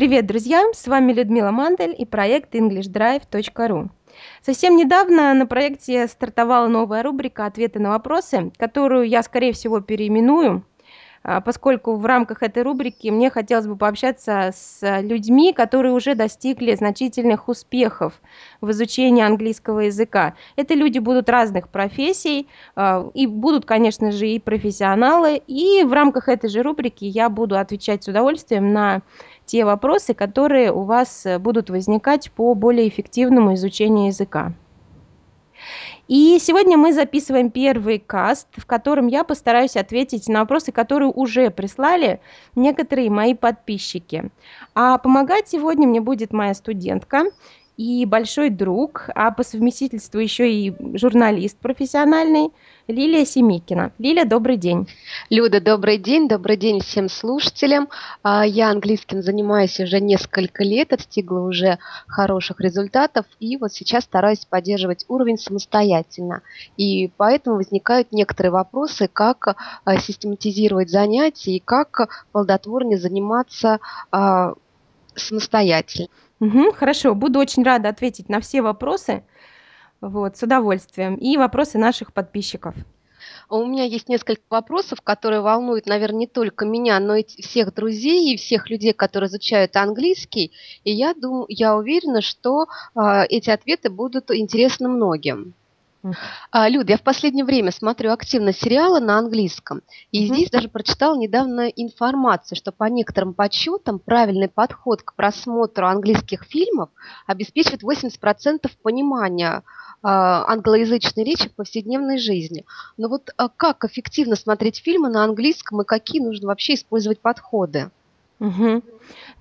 Привет, друзья! С вами Людмила Мандель и проект englishdrive.ru. Совсем недавно на проекте стартовала новая рубрика «Ответы на вопросы», которую я, скорее всего, переименую поскольку в рамках этой рубрики мне хотелось бы пообщаться с людьми, которые уже достигли значительных успехов в изучении английского языка. Это люди будут разных профессий, а, и будут, конечно же, и профессионалы, и в рамках этой же рубрики я буду отвечать с удовольствием на те вопросы, которые у вас будут возникать по более эффективному изучению языка. И сегодня мы записываем первый каст, в котором я постараюсь ответить на вопросы, которые уже прислали некоторые мои подписчики. А помогать сегодня мне будет моя студентка и большой друг, а по совместительству еще и журналист профессиональный Лилия Семикина. Лилия, добрый день. Люда, добрый день, добрый день всем слушателям. А, я английским занимаюсь уже несколько лет, достигла уже хороших результатов, и вот сейчас стараюсь поддерживать уровень самостоятельно. И поэтому возникают некоторые вопросы, как а, систематизировать занятия и как плодотворнее заниматься а, самостоятельно. Угу, хорошо, буду очень рада ответить на все вопросы. Вот, с удовольствием. И вопросы наших подписчиков. У меня есть несколько вопросов, которые волнуют, наверное, не только меня, но и всех друзей и всех людей, которые изучают английский. И я думаю, я уверена, что э, эти ответы будут интересны многим. А, Люд, я в последнее время смотрю активно сериалы на английском, и mm-hmm. здесь даже прочитала недавно информацию, что по некоторым подсчетам правильный подход к просмотру английских фильмов обеспечивает 80% понимания э, англоязычной речи в повседневной жизни. Но вот э, как эффективно смотреть фильмы на английском и какие нужно вообще использовать подходы? Угу.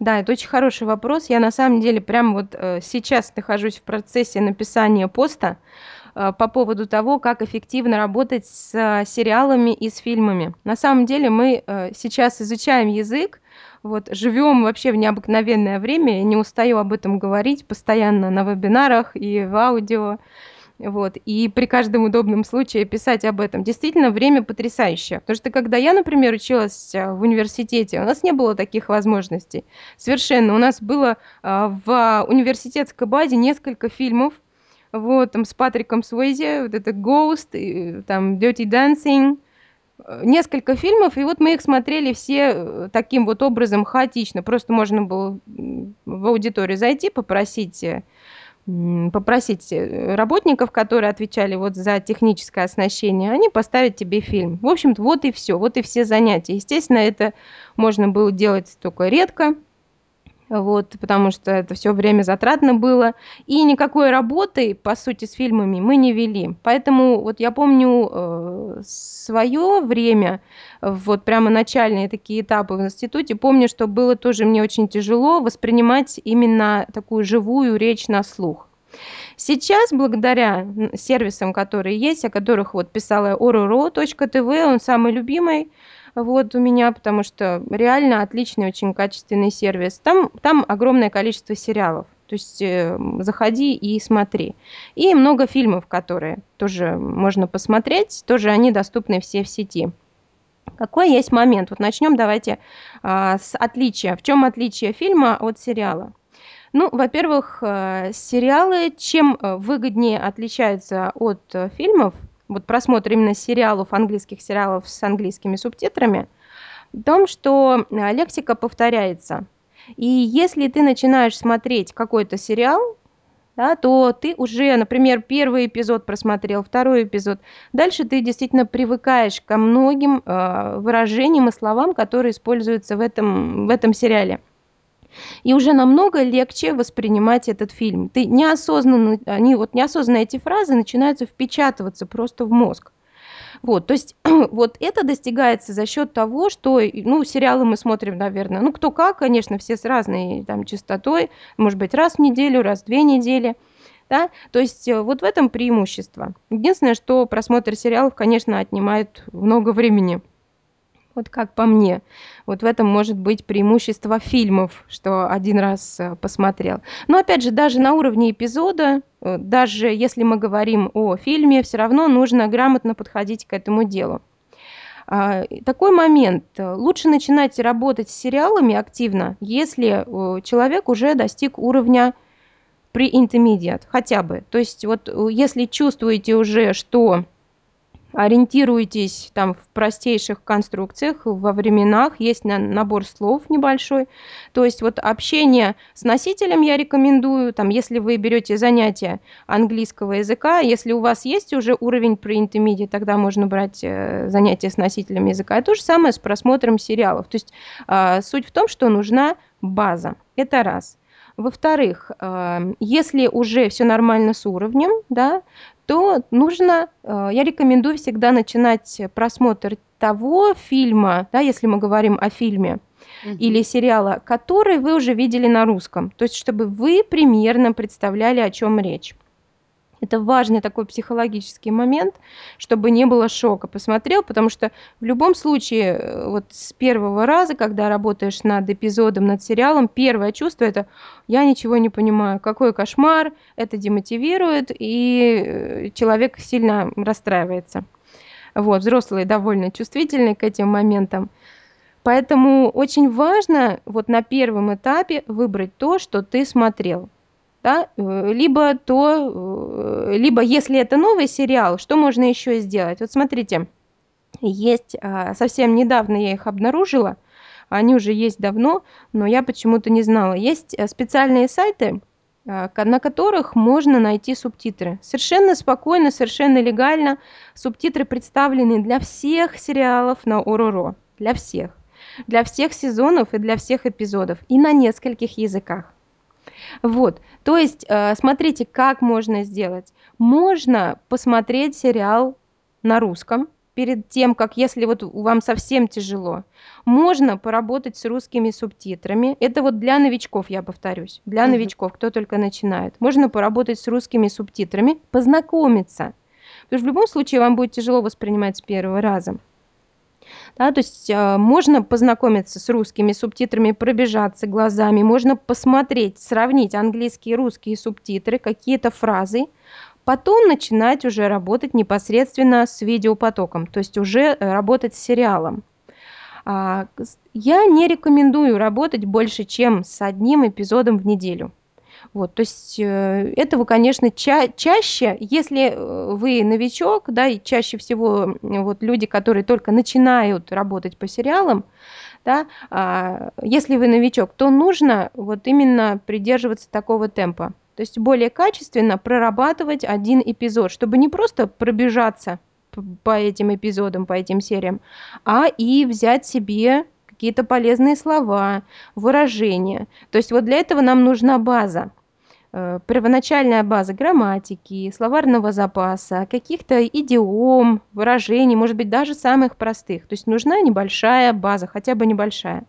Да, это очень хороший вопрос. Я на самом деле прямо вот э, сейчас нахожусь в процессе написания поста по поводу того, как эффективно работать с э, сериалами и с фильмами. На самом деле мы э, сейчас изучаем язык, вот, живем вообще в необыкновенное время, я не устаю об этом говорить постоянно на вебинарах и в аудио, вот, и при каждом удобном случае писать об этом. Действительно, время потрясающее, потому что когда я, например, училась в университете, у нас не было таких возможностей, совершенно. У нас было в университетской базе несколько фильмов, вот, там с Патриком Суэйзи, вот это Ghost, и, там Dirty Dancing, э, несколько фильмов, и вот мы их смотрели все э, таким вот образом хаотично. Просто можно было в аудиторию зайти, попросить э, попросить работников, которые отвечали вот за техническое оснащение, они поставят тебе фильм. В общем-то, вот и все, вот и все занятия. Естественно, это можно было делать только редко, вот, потому что это все время затратно было. И никакой работы, по сути, с фильмами мы не вели. Поэтому вот я помню э, свое время, вот прямо начальные такие этапы в институте, помню, что было тоже мне очень тяжело воспринимать именно такую живую речь на слух. Сейчас, благодаря сервисам, которые есть, о которых вот писала ororo.tv, он самый любимый, вот у меня, потому что реально отличный, очень качественный сервис. Там, там огромное количество сериалов. То есть э, заходи и смотри. И много фильмов, которые тоже можно посмотреть, тоже они доступны все в сети. Какой есть момент? Вот начнем давайте а, с отличия. В чем отличие фильма от сериала? Ну, во-первых, э, сериалы чем э, выгоднее отличаются от э, фильмов, вот просмотр именно сериалов, английских сериалов с английскими субтитрами, в том, что э, лексика повторяется. И если ты начинаешь смотреть какой-то сериал, да, то ты уже, например, первый эпизод просмотрел, второй эпизод. Дальше ты действительно привыкаешь ко многим э, выражениям и словам, которые используются в этом, в этом сериале. И уже намного легче воспринимать этот фильм. Ты неосознанно, они вот неосознанно эти фразы начинаются впечатываться просто в мозг. Вот, то есть вот это достигается за счет того, что, ну, сериалы мы смотрим, наверное, ну, кто как, конечно, все с разной там частотой, может быть, раз в неделю, раз в две недели, да, то есть э, вот в этом преимущество. Единственное, что просмотр сериалов, конечно, отнимает много времени, вот как по мне. Вот в этом может быть преимущество фильмов, что один раз э, посмотрел. Но опять же, даже на уровне эпизода, э, даже если мы говорим о фильме, все равно нужно грамотно подходить к этому делу. А, такой момент. Лучше начинать работать с сериалами активно, если э, человек уже достиг уровня pre-intermediate хотя бы. То есть вот если чувствуете уже, что ориентируйтесь там в простейших конструкциях, во временах, есть набор слов небольшой. То есть вот общение с носителем я рекомендую, там, если вы берете занятия английского языка, если у вас есть уже уровень pre-intermediate, тогда можно брать э, занятия с носителем языка. И то же самое с просмотром сериалов. То есть э, суть в том, что нужна база. Это раз. Во-вторых, э, если уже все нормально с уровнем, да, то нужно, э, я рекомендую всегда начинать просмотр того фильма, да, если мы говорим о фильме, или сериала, который вы уже видели на русском. То есть, чтобы вы примерно представляли, о чем речь. Это важный такой психологический момент, чтобы не было шока. Посмотрел, потому что в любом случае, э, вот с первого раза, когда работаешь над эпизодом, над сериалом, первое чувство это «я ничего не понимаю, какой кошмар», это демотивирует, и э, человек сильно расстраивается. Вот, взрослые довольно чувствительны к этим моментам. Поэтому очень важно вот на первом этапе выбрать то, что ты смотрел да, э, либо то, э, либо если это новый сериал, что можно еще сделать? Вот смотрите, есть а, совсем недавно я их обнаружила, они уже есть давно, но я почему-то не знала. Есть э, специальные сайты, на которых можно найти субтитры. Совершенно спокойно, совершенно легально. Субтитры представлены для всех сериалов на Ороро, для всех. Для всех сезонов и для всех эпизодов. И на нескольких языках. Вот, то есть, э, смотрите, как можно сделать. Можно посмотреть сериал на русском перед тем, как, если вот вам совсем тяжело, можно поработать с русскими субтитрами. Это вот для новичков, я повторюсь, для угу. новичков, кто только начинает. Можно поработать с русскими субтитрами, познакомиться. Потому что в любом случае вам будет тяжело воспринимать с первого раза. Да, то есть э, можно познакомиться с русскими субтитрами, пробежаться глазами, можно посмотреть, сравнить английские и русские субтитры, какие-то фразы, потом начинать уже работать непосредственно с видеопотоком, то есть уже э, работать с сериалом. А, я не рекомендую работать больше, чем с одним эпизодом в неделю. Вот, то есть э, этого, конечно, ча чаще, если э, вы новичок, да, и чаще всего вот люди, которые только начинают работать по сериалам, да, а, если вы новичок, то нужно вот именно придерживаться такого темпа. То есть более качественно прорабатывать один эпизод, чтобы не просто пробежаться по этим эпизодам, по этим сериям, а и взять себе какие-то полезные слова, выражения. То есть вот для этого нам нужна база. Э, первоначальная база грамматики, словарного запаса, каких-то идиом, выражений, может быть, даже самых простых. То есть нужна небольшая база, хотя бы небольшая,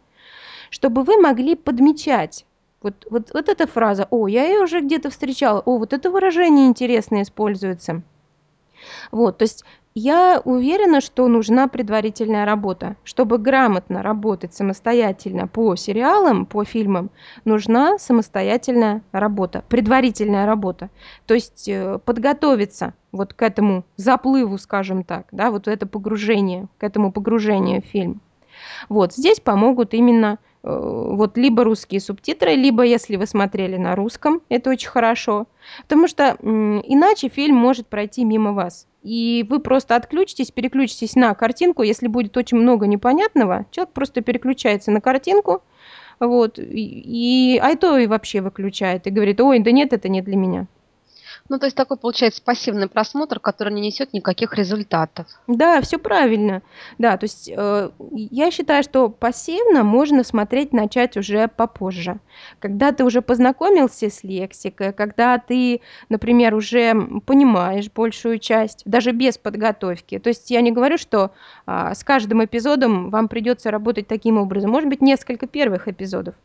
чтобы вы могли подмечать вот, вот, вот эта фраза, о, я ее уже где-то встречала, о, вот это выражение интересно используется. Вот, то есть я уверена, что нужна предварительная работа. Чтобы грамотно работать самостоятельно по сериалам, по фильмам, нужна самостоятельная работа, предварительная работа. То есть э, подготовиться вот к этому заплыву, скажем так, да, вот это погружение, к этому погружению в фильм. Вот здесь помогут именно вот либо русские субтитры, либо если вы смотрели на русском, это очень хорошо, потому что иначе фильм может пройти мимо вас и вы просто отключитесь, переключитесь на картинку. Если будет очень много непонятного, человек просто переключается на картинку, вот, и, и а то и вообще выключает и говорит, ой, да нет, это не для меня. Ну, то есть такой получается пассивный просмотр, который не несет никаких результатов. Да, все правильно. Да, то есть э, я считаю, что пассивно можно смотреть начать уже попозже. Когда ты уже познакомился с лексикой, когда ты, например, уже понимаешь большую часть, даже без подготовки. То есть я не говорю, что э, с каждым эпизодом вам придется работать таким образом. Может быть, несколько первых эпизодов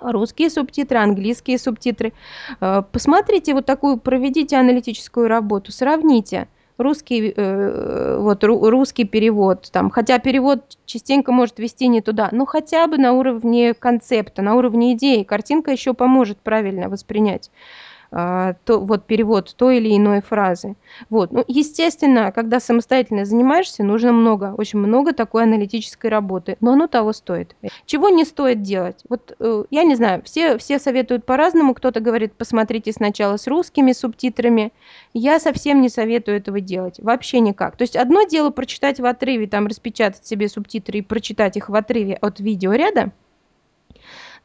русские субтитры, английские субтитры. Э, посмотрите вот такую, проведите аналитическую работу, сравните русский, э, вот, русский перевод, там, хотя перевод частенько может вести не туда, но хотя бы на уровне концепта, на уровне идеи, картинка еще поможет правильно воспринять то, вот перевод той или иной фразы. Вот. Ну, естественно, когда самостоятельно занимаешься, нужно много, очень много такой аналитической работы, но оно того стоит. Чего не стоит делать? Вот э, я не знаю, все, все советуют по-разному, кто-то говорит, посмотрите сначала с русскими субтитрами, я совсем не советую этого делать, вообще никак. То есть одно дело прочитать в отрыве, там распечатать себе субтитры и прочитать их в отрыве от видеоряда,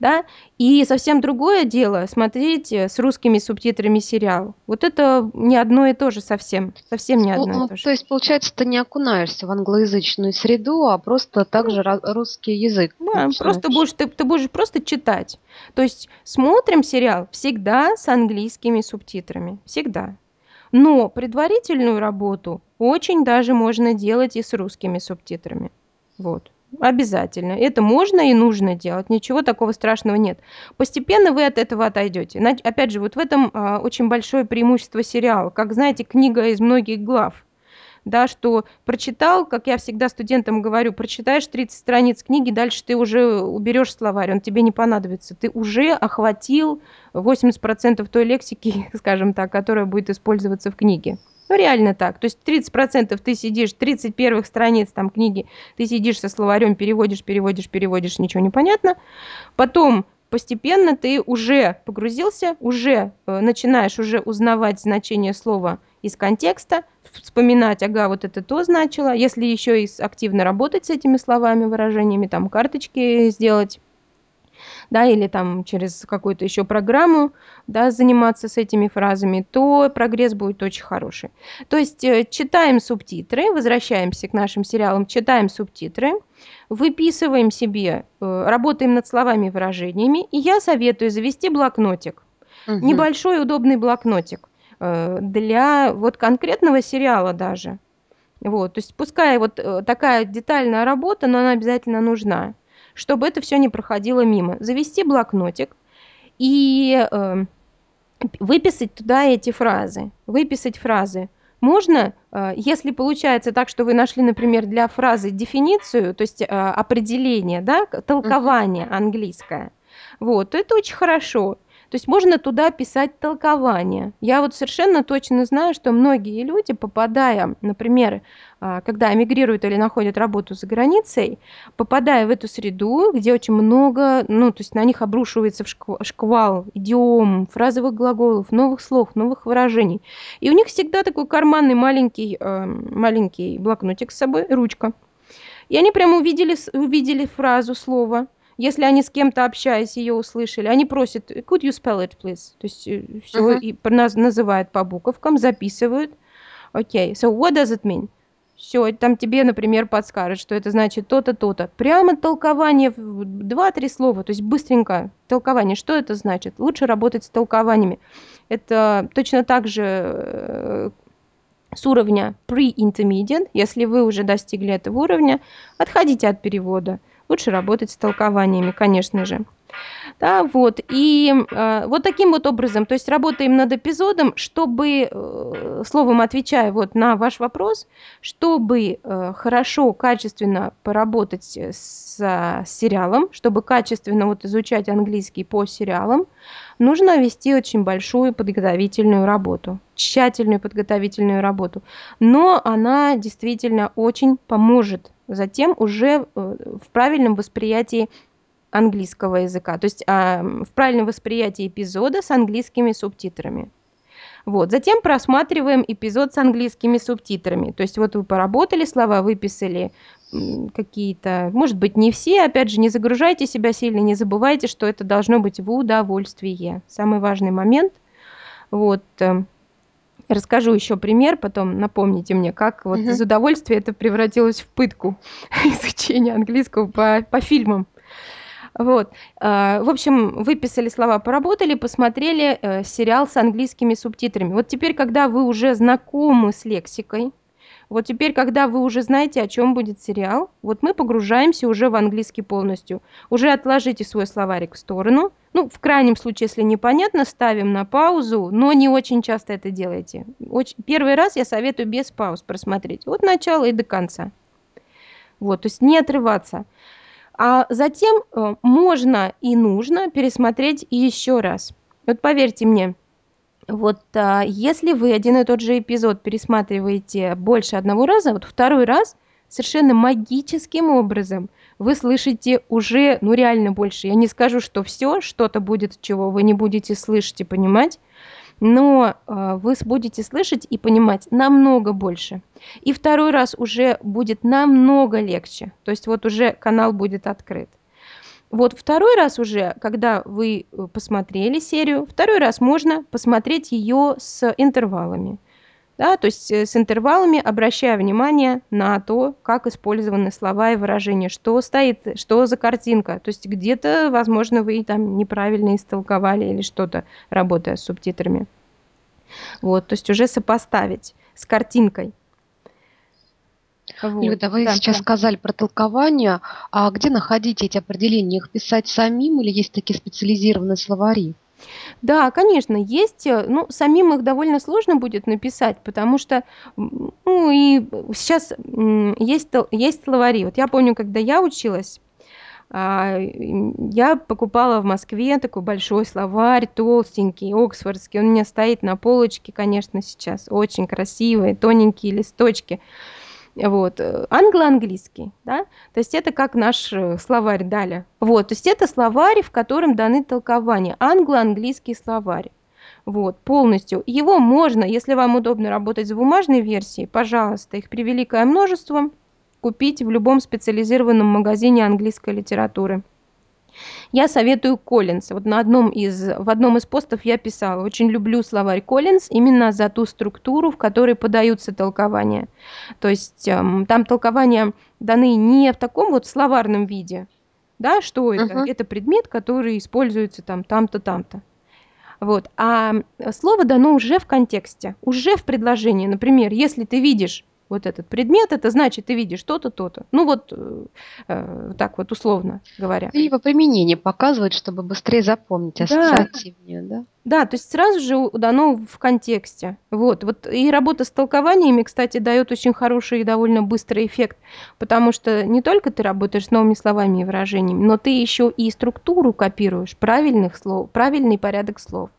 да, и совсем другое дело смотреть э, с русскими субтитрами сериал. Вот это не одно и то же совсем, совсем не одно ну, и то же. То есть, получается, ты не окунаешься в англоязычную среду, а просто также русский язык. Да, просто будешь, ты, ты будешь просто читать. То есть смотрим сериал всегда с английскими субтитрами, всегда. Но предварительную работу очень даже можно делать и с русскими субтитрами. Вот. Обязательно. Это можно и нужно делать. Ничего такого страшного нет. Постепенно вы от этого отойдете. Опять же, вот в этом а, очень большое преимущество сериала. Как знаете, книга из многих глав. Да, что прочитал, как я всегда студентам говорю, прочитаешь 30 страниц книги, дальше ты уже уберешь словарь, он тебе не понадобится. Ты уже охватил 80% той лексики, скажем так, которая будет использоваться в книге. Ну, реально так. То есть 30% ты сидишь, 30 первых страниц там книги, ты сидишь со словарем, переводишь, переводишь, переводишь, ничего не понятно. Потом постепенно ты уже погрузился, уже э, начинаешь уже узнавать значение слова из контекста, вспоминать, ага, вот это то значило. Если еще и активно работать с этими словами, выражениями, там карточки сделать, да, или там через какую-то еще программу, да, заниматься с этими фразами, то прогресс будет очень хороший. То есть э, читаем субтитры, возвращаемся к нашим сериалам, читаем субтитры, выписываем себе, э, работаем над словами и выражениями, и я советую завести блокнотик, угу. небольшой удобный блокнотик э, для вот конкретного сериала даже. Вот, то есть пускай вот такая детальная работа, но она обязательно нужна чтобы это все не проходило мимо. Завести блокнотик и э, выписать туда эти фразы. Выписать фразы. Можно, э, если получается так, что вы нашли, например, для фразы дефиницию, то есть э, определение, да, толкование английское, вот, это очень хорошо. То есть можно туда писать толкование. Я вот совершенно точно знаю, что многие люди, попадая, например, а, когда эмигрируют или находят работу за границей, попадая в эту среду, где очень много, ну, то есть на них обрушивается шквал идиом, фразовых глаголов, новых слов, новых выражений. И у них всегда такой карманный маленький, а, маленький блокнотик с собой, ручка. И они прямо увидели, увидели фразу, слово – если они с кем-то общаясь ее услышали, они просят could you spell it please? То есть э, все uh-huh. и называют по буковкам, записывают. Окей, okay. so what does it mean? Все, там тебе, например, подскажет, что это значит то-то, то-то. Прямо толкование в два-три слова, то есть быстренько толкование. Что это значит? Лучше работать с толкованиями. Это точно так же э, с уровня pre-intermediate. Если вы уже достигли этого уровня, отходите от перевода лучше работать с толкованиями, конечно же. Да, вот. И э, вот таким вот образом, то есть работаем над эпизодом, чтобы, э, словом отвечая вот на ваш вопрос, чтобы э, хорошо, качественно поработать с, с сериалом, чтобы качественно вот изучать английский по сериалам, нужно вести очень большую подготовительную работу, тщательную подготовительную работу. Но она действительно очень поможет затем уже э, в правильном восприятии английского языка, то есть а, в правильном восприятии эпизода с английскими субтитрами. Вот. Затем просматриваем эпизод с английскими субтитрами. То есть вот вы поработали слова, выписали какие-то, может быть, не все, опять же, не загружайте себя сильно, не забывайте, что это должно быть в удовольствие. Самый важный момент. Вот. Расскажу еще пример, потом напомните мне, как вот uh-huh. из удовольствия это превратилось в пытку изучения английского по, по фильмам. Вот. А, в общем, выписали слова, поработали, посмотрели э, сериал с английскими субтитрами. Вот теперь, когда вы уже знакомы с лексикой, вот теперь, когда вы уже знаете, о чем будет сериал, вот мы погружаемся уже в английский полностью. Уже отложите свой словарик в сторону. Ну, в крайнем случае, если непонятно, ставим на паузу, но не очень часто это делайте. Очень... Первый раз я советую без пауз просмотреть. От начала и до конца. Вот, то есть не отрываться. А затем э, можно и нужно пересмотреть еще раз. Вот поверьте мне, Вот а, если вы один и тот же эпизод пересматриваете больше одного раза, вот второй раз совершенно магическим образом вы слышите уже, ну реально больше. Я не скажу, что все, что-то будет, чего вы не будете слышать и понимать, но э, вы будете слышать и понимать намного больше. И второй раз уже будет намного легче. То есть вот уже канал будет открыт. Вот второй раз уже, когда вы э, посмотрели серию, второй раз можно посмотреть ее с интервалами. Да, то есть э, с интервалами, обращая внимание на то, как использованы слова и выражения, что стоит, что за картинка. То есть где-то, возможно, вы там неправильно истолковали или что-то, работая с субтитрами. Вот, то есть уже сопоставить с картинкой. Вот. Люда, вы да, сейчас да. сказали про толкование. А где находить эти определения? Их писать самим или есть такие специализированные словари? Да, конечно, есть. Э, ну, самим их довольно сложно будет написать, потому что, ну, и сейчас есть, есть словари. Вот я помню, когда я училась, а, я покупала в Москве такой большой словарь, толстенький, оксфордский. Он у меня стоит на полочке, конечно, сейчас. Очень красивые, тоненькие листочки. Вот. Э, англо-английский, да, то есть это как наш э, словарь Даля. Вот, то есть это словарь, в котором даны толкования, англо-английский словарь. Вот, полностью. Его можно, если вам удобно работать с бумажной версией, пожалуйста, их превеликое множество, купить в любом специализированном магазине английской литературы. Я советую Коллинз. Вот на одном из, в одном из постов я писала, очень люблю словарь Коллинз именно за ту структуру, в которой подаются толкования. То есть эм, там толкования даны не в таком вот словарном виде, да, что это? Uh-huh. Это предмет, который используется там, там-то, там-то. Вот. А слово дано уже в контексте, уже в предложении. Например, если ты видишь вот этот предмет, это значит, ты видишь то-то, то-то. Ну вот э, э так вот условно говоря. И его применение показывает, чтобы быстрее запомнить, ассоциативнее, да? да? Да, то есть сразу же дано в контексте. Вот, вот и работа с толкованиями, кстати, дает очень хороший и довольно быстрый эффект, потому что не только ты работаешь с новыми словами и выражениями, но ты еще и структуру копируешь правильных слов, правильный порядок слов.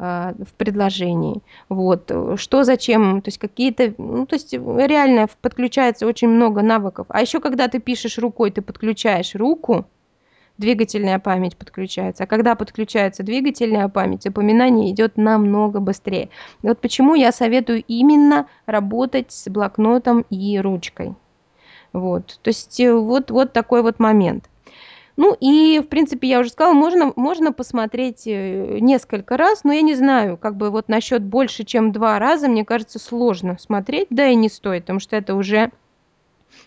А, в предложении. Вот. Что, зачем, то есть какие-то, ну, то есть реально подключается очень много навыков. А еще когда ты пишешь рукой, ты подключаешь руку, двигательная память подключается. А когда подключается двигательная память, запоминание идет намного быстрее. И вот почему я советую именно работать с блокнотом и ручкой. Вот. То есть вот, вот такой вот момент. Ну и, в принципе, я уже сказала, можно, можно посмотреть э, несколько раз, но я не знаю, как бы вот насчет больше, чем два раза, мне кажется, сложно смотреть, да и не стоит, потому что это уже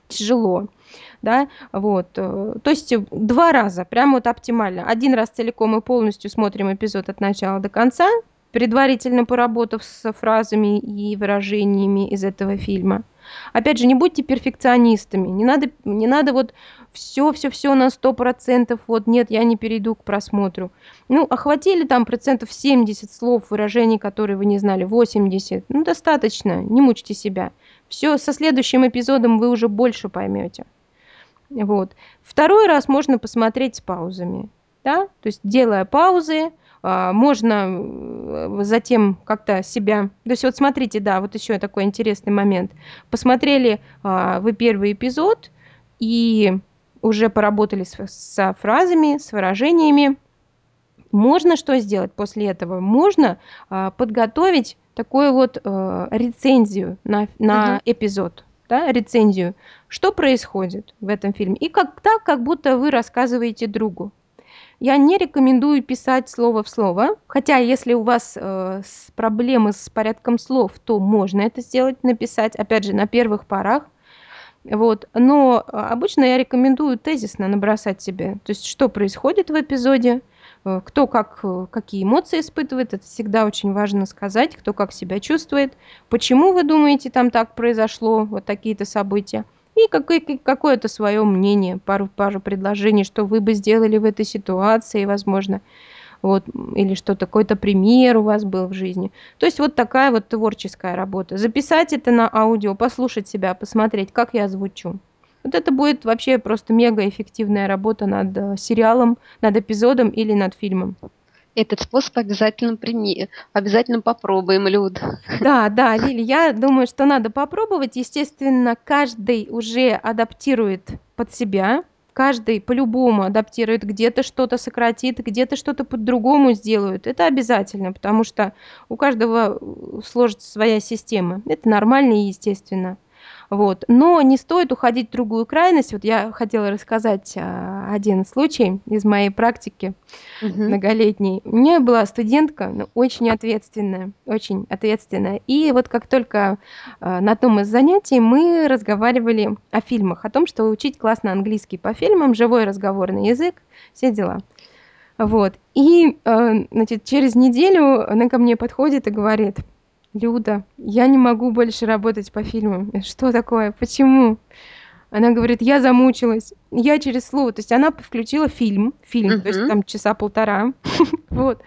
тяжело, да, вот, э, то есть два раза, прям вот оптимально, один раз целиком и полностью смотрим эпизод от начала до конца, предварительно поработав с фразами и выражениями из этого фильма. Опять же, не будьте перфекционистами, не надо, не надо вот все, все, все на сто процентов, вот нет, я не перейду к просмотру. Ну, охватили там процентов 70 слов, выражений, которые вы не знали, 80, ну, достаточно, не мучьте себя. Все, со следующим эпизодом вы уже больше поймете. Вот. Второй раз можно посмотреть с паузами, да, то есть делая паузы, можно э, затем как-то себя... То есть вот смотрите, да, вот еще такой интересный момент. Посмотрели а, вы первый эпизод и уже поработали с, со фразами, с выражениями. Можно что сделать после этого? Можно а, подготовить такую вот рецензию на, на угу. эпизод да, рецензию, что происходит в этом фильме. И как так, как будто вы рассказываете другу. Я не рекомендую писать слово в слово, хотя если у вас э, проблемы с порядком слов, то можно это сделать, написать, опять же, на первых порах. Вот. Но э, обычно я рекомендую тезисно набросать себе, то есть что происходит в эпизоде, э, кто как, э, какие эмоции испытывает, это всегда очень важно сказать, кто как себя чувствует, почему вы думаете, там так произошло, вот такие-то события и какое-то свое мнение, пару, пару предложений, что вы бы сделали в этой ситуации, возможно, вот, или что-то, какой-то пример у вас был в жизни. То есть вот такая вот творческая работа. Записать это на аудио, послушать себя, посмотреть, как я звучу. Вот это будет вообще просто мега эффективная работа над э, сериалом, над эпизодом или над фильмом. Этот способ обязательно прими обязательно попробуем, Люд. Да, да, Лили, я думаю, что надо попробовать. Естественно, каждый уже адаптирует под себя, каждый по-любому адаптирует, где-то что-то сократит, где-то что-то по-другому сделают. Это обязательно, потому что у каждого сложится своя система. Это нормально и естественно. Вот. Но не стоит уходить в другую крайность. Вот я хотела рассказать а, один случай из моей практики угу. многолетней. У меня была студентка, ну, очень ответственная, очень ответственная. И вот как только а, на одном из занятий мы разговаривали о фильмах, о том, что учить классно английский по фильмам, живой разговорный язык, все дела. Вот. И, а, значит, через неделю она ко мне подходит и говорит, Люда, я не могу больше работать по фильмам. Что такое? Почему? Она говорит, я замучилась. Я через слово, то есть она включила фильм, фильм, uh-huh. то есть там часа полтора, вот.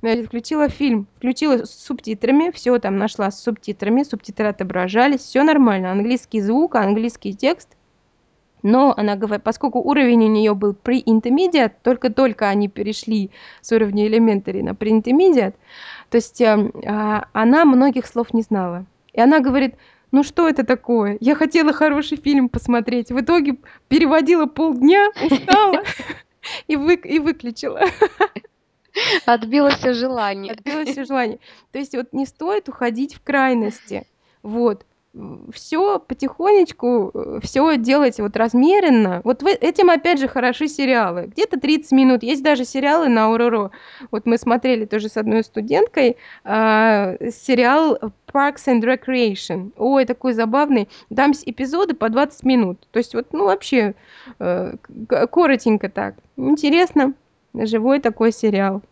Включила фильм, включила с субтитрами, все там нашла с субтитрами, субтитры отображались, все нормально, английский звук, английский текст. Но она говорит, поскольку уровень у нее был pre-intermediate, только-только они перешли с уровня elementary на pre-intermediate, то есть э, она многих слов не знала. И она говорит, ну что это такое? Я хотела хороший фильм посмотреть. В итоге переводила полдня, устала и, вы, и выключила. Отбило все желание. Отбило все желание. То есть вот не стоит уходить в крайности. Вот все потихонечку, э, все делать вот размеренно. Вот этим, опять же, хороши сериалы. Где-то 30 минут. Есть даже сериалы на Ороро. Вот мы смотрели тоже с одной студенткой э, сериал Parks and Recreation. Ой, такой забавный. Там эпизоды по 20 минут. То есть вот, ну, вообще э, коротенько так. Интересно. Живой такой сериал.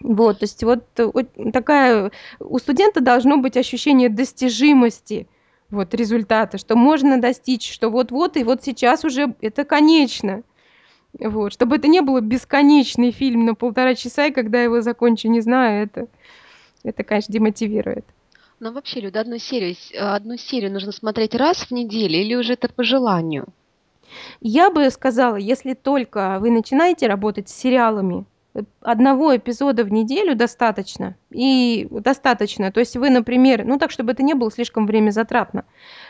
Вот, то есть вот, вот такая у студента должно быть ощущение достижимости вот результата, что можно достичь, что вот-вот и вот сейчас уже это конечно. Вот, чтобы это не было бесконечный фильм на полтора часа, и когда его закончу, не знаю, это, это конечно, демотивирует. Но вообще, Люда, одну серию, одну серию нужно смотреть раз в неделю или уже это по желанию? Я бы сказала, если только вы начинаете работать с сериалами, одного эпизода в неделю достаточно. И достаточно. То есть вы, например, ну так, чтобы это не было слишком время затратно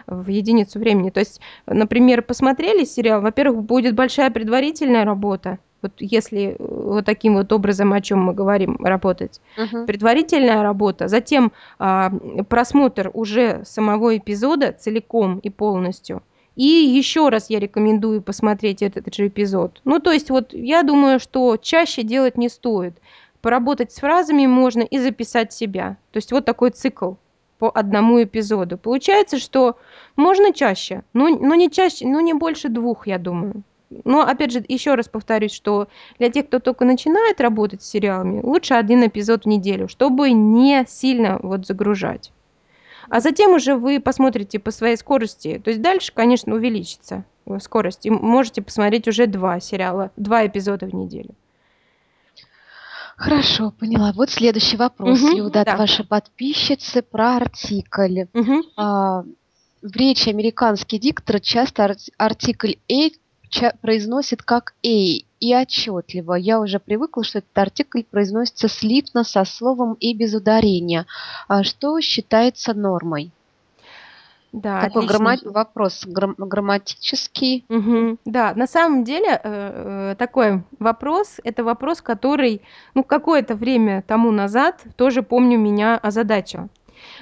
в единицу времени. То есть, например, посмотрели сериал, во-первых, будет большая предварительная работа, вот если вот таким вот образом, о чем мы говорим, работать. Uh-huh. Предварительная работа, затем а, просмотр уже самого эпизода целиком и полностью – и еще раз я рекомендую посмотреть этот же эпизод. Ну, то есть вот я думаю, что чаще делать не стоит. Поработать с фразами можно и записать себя. То есть вот такой цикл по одному эпизоду. Получается, что можно чаще, но, но не чаще, но не больше двух, я думаю. Но опять же, еще раз повторюсь, что для тех, кто только начинает работать с сериалами, лучше один эпизод в неделю, чтобы не сильно вот загружать а затем уже вы посмотрите по своей скорости. То есть дальше, конечно, увеличится скорость. И можете посмотреть уже два сериала, два эпизода в неделю. Хорошо, поняла. Вот следующий вопрос, угу, Люда, да. от вашей подписчицы про артикль. Угу. А, в речи американский диктор часто артикль «a» произносит как «a» и отчетливо. Я уже привыкла, что этот артикль произносится слитно со словом и без ударения. А что считается нормой? Да, Такой грамма... вопрос грамм... грамматический. Угу. Да, на самом деле э, э, такой вопрос, это вопрос, который, ну, какое-то время тому назад тоже помню меня озадачил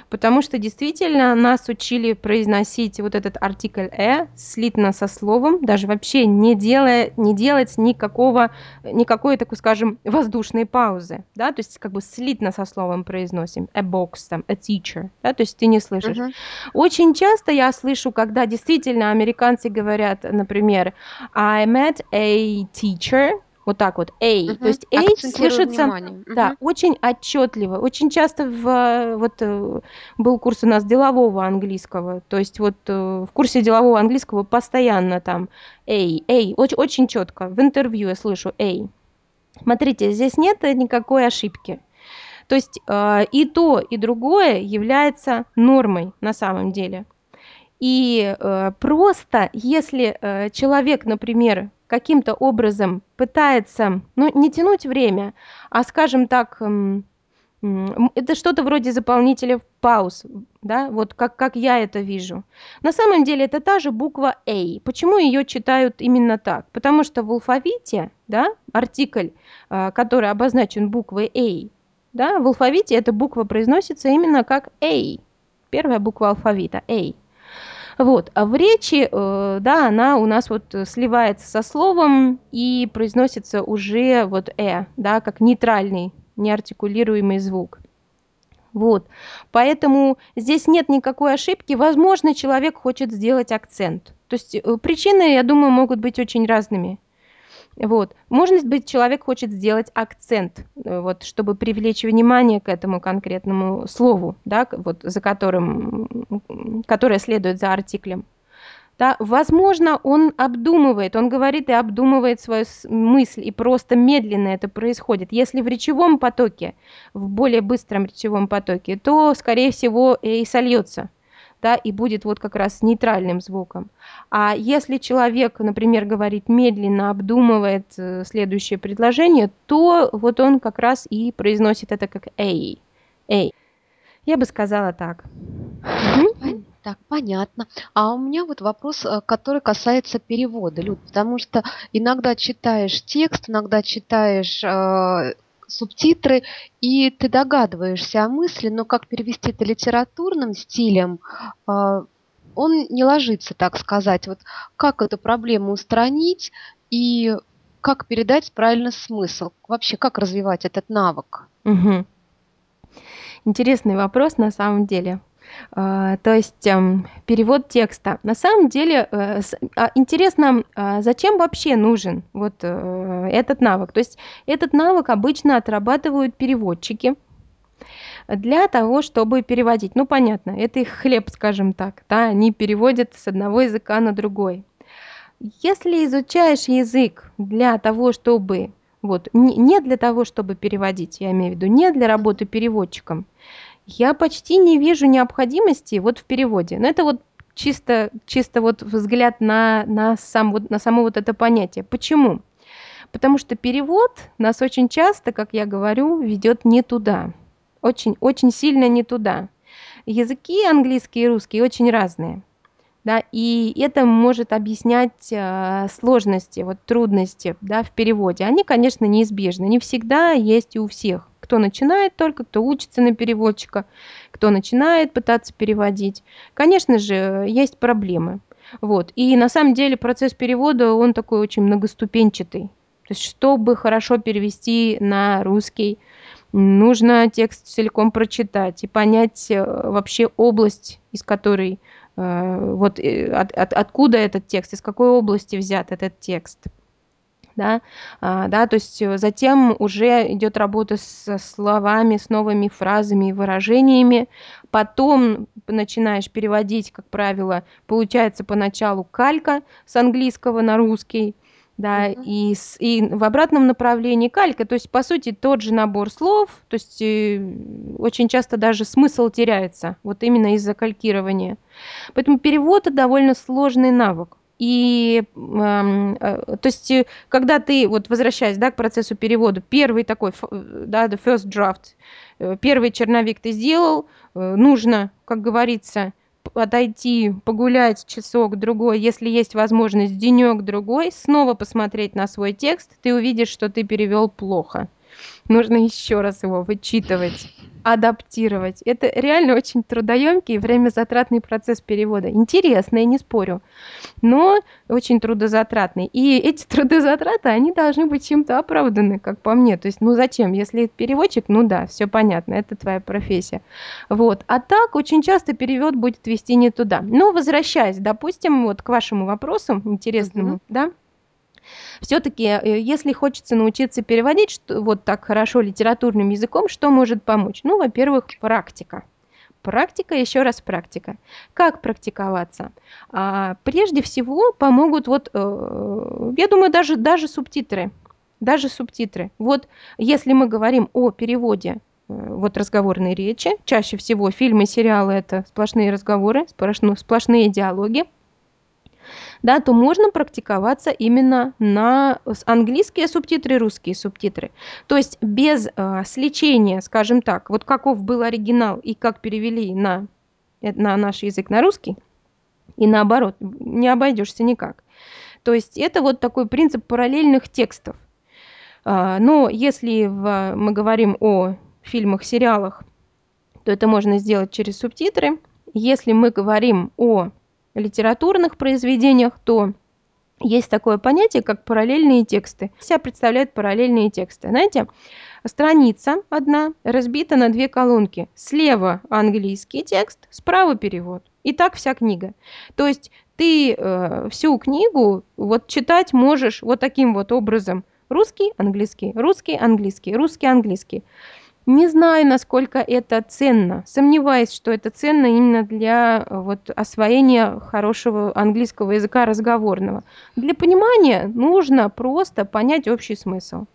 потому что действительно нас учили произносить вот этот артикль «э» слитно со словом, даже вообще не, делая, не делать никакого, никакой, такой, скажем, воздушной паузы, да, то есть как бы слитно со словом произносим «a box», там, «a teacher», да, то есть ты не слышишь. Uh-huh. Очень часто я слышу, когда действительно американцы говорят, например, I met a teacher, вот так вот, A. Угу. То есть A слышится, да, угу. очень отчетливо. Очень часто в, вот э, был курс у нас делового английского, то есть вот э, в курсе делового английского постоянно там A, A, очень, очень четко. В интервью я слышу A. Смотрите, здесь нет никакой ошибки. То есть э, и то, и другое является нормой на самом деле. И э, просто, если э, человек, например, каким-то образом пытается, ну, не тянуть время, а, скажем так, это что-то вроде заполнителя пауз, да, вот как, как я это вижу. На самом деле это та же буква A. Почему ее читают именно так? Потому что в алфавите, да, артикль, э, который обозначен буквой A, да, в алфавите эта буква произносится именно как A. Первая буква алфавита A. Вот. А в речи, э, да, она у нас вот сливается со словом и произносится уже вот «э», да, как нейтральный, неартикулируемый звук. Вот. Поэтому здесь нет никакой ошибки. Возможно, человек хочет сделать акцент. То есть э, причины, я думаю, могут быть очень разными. Вот. Может быть, человек хочет сделать акцент, э, вот, чтобы привлечь внимание к этому конкретному слову, да, вот, за которым, которое следует за артиклем. Да, возможно, он обдумывает, он говорит и обдумывает свою мысль, и просто медленно это происходит. Если в речевом потоке, в более быстром речевом потоке, то, скорее всего, и сольется да, и будет вот как раз нейтральным звуком. А если человек, например, говорит медленно, обдумывает э, следующее предложение, то вот он как раз и произносит это как «эй». «Эй». Я бы сказала так. Так, понятно. А у меня вот вопрос, э, который касается перевода, Люд, потому что иногда читаешь текст, иногда читаешь э, субтитры, и ты догадываешься о мысли, но как перевести это литературным стилем, а, он не ложится, так сказать. Вот как эту проблему устранить и как передать правильный смысл? Вообще, как развивать этот навык? Угу. Интересный вопрос на самом деле. А, то есть эм, перевод текста. На самом деле э, а, интересно, а, зачем вообще нужен вот э, этот навык? То есть этот навык обычно отрабатывают переводчики для того, чтобы переводить. Ну, понятно, это их хлеб, скажем так, да, они переводят с одного языка на другой. Если изучаешь язык для того, чтобы вот, не для того, чтобы переводить, я имею в виду, не для работы переводчиком, я почти не вижу необходимости вот в переводе. Но это вот чисто, чисто вот взгляд на, на, сам, вот, на само вот это понятие. Почему? Потому что перевод нас очень часто, как я говорю, ведет не туда. Очень, очень сильно не туда. Языки английский и русский очень разные. Да, и это может объяснять э, сложности, вот трудности да, в переводе. Они, конечно, неизбежны. Не всегда есть и у всех кто начинает только, кто учится на переводчика, кто начинает пытаться переводить. Конечно же, есть проблемы. Вот. И на самом деле процесс перевода, он такой очень многоступенчатый. То есть, чтобы хорошо перевести на русский, нужно текст целиком прочитать и понять э, вообще область, из которой, э, вот э, от, от, откуда этот текст, из какой области взят этот текст да, а, да, то есть э, затем уже идет работа со словами, с новыми фразами и выражениями, потом начинаешь переводить, как правило, получается поначалу калька с английского на русский, да, uh-huh. и, с, и в обратном направлении калька, то есть, по сути, тот же набор слов, то есть, э, очень часто даже смысл теряется, вот именно из-за калькирования. Поэтому перевод – это довольно сложный навык. И, э, то есть, э, когда ты, вот возвращаясь, да, к процессу перевода, первый такой, да, the first draft, э, первый черновик ты сделал, нужно, как говорится, отойти, погулять часок другой, если есть возможность, денек другой, снова посмотреть на свой текст, ты увидишь, что ты перевел плохо. Нужно еще раз его вычитывать адаптировать. Это реально очень трудоемкий и времязатратный процесс перевода. Интересный, не спорю, но очень трудозатратный. И эти трудозатраты, они должны быть чем-то оправданы, как по мне. То есть, ну зачем? Если переводчик, ну да, все понятно, это твоя профессия. Вот. А так очень часто перевод будет вести не туда. Но возвращаясь, допустим, вот к вашему вопросу интересному, mm-hmm. да, все-таки, э, если хочется научиться переводить что, вот так хорошо литературным языком, что может помочь? Ну, во-первых, практика. Практика, еще раз практика. Как практиковаться? А, прежде всего помогут, вот, э, я думаю, даже, даже субтитры. Даже субтитры. Вот если мы говорим о переводе вот разговорной речи. Чаще всего фильмы сериалы – это сплошные разговоры, сплошные диалоги да, то можно практиковаться именно на английские субтитры, русские субтитры. То есть без э, сличения, скажем так, вот каков был оригинал и как перевели на, э, на наш язык на русский, и наоборот, не обойдешься никак. То есть это вот такой принцип параллельных текстов. А, но если в, мы говорим о фильмах, сериалах, то это можно сделать через субтитры. Если мы говорим о литературных произведениях, то есть такое понятие, как параллельные тексты. Себя представляют параллельные тексты. Знаете, страница одна разбита на две колонки. Слева английский текст, справа перевод. И так вся книга. То есть ты э, всю книгу вот читать можешь вот таким вот образом. Русский, английский, русский, английский, русский, английский. Не знаю, насколько это ценно. Сомневаюсь, что это ценно именно для э, вот, освоения хорошего английского языка разговорного. Для понимания нужно просто понять общий смысл.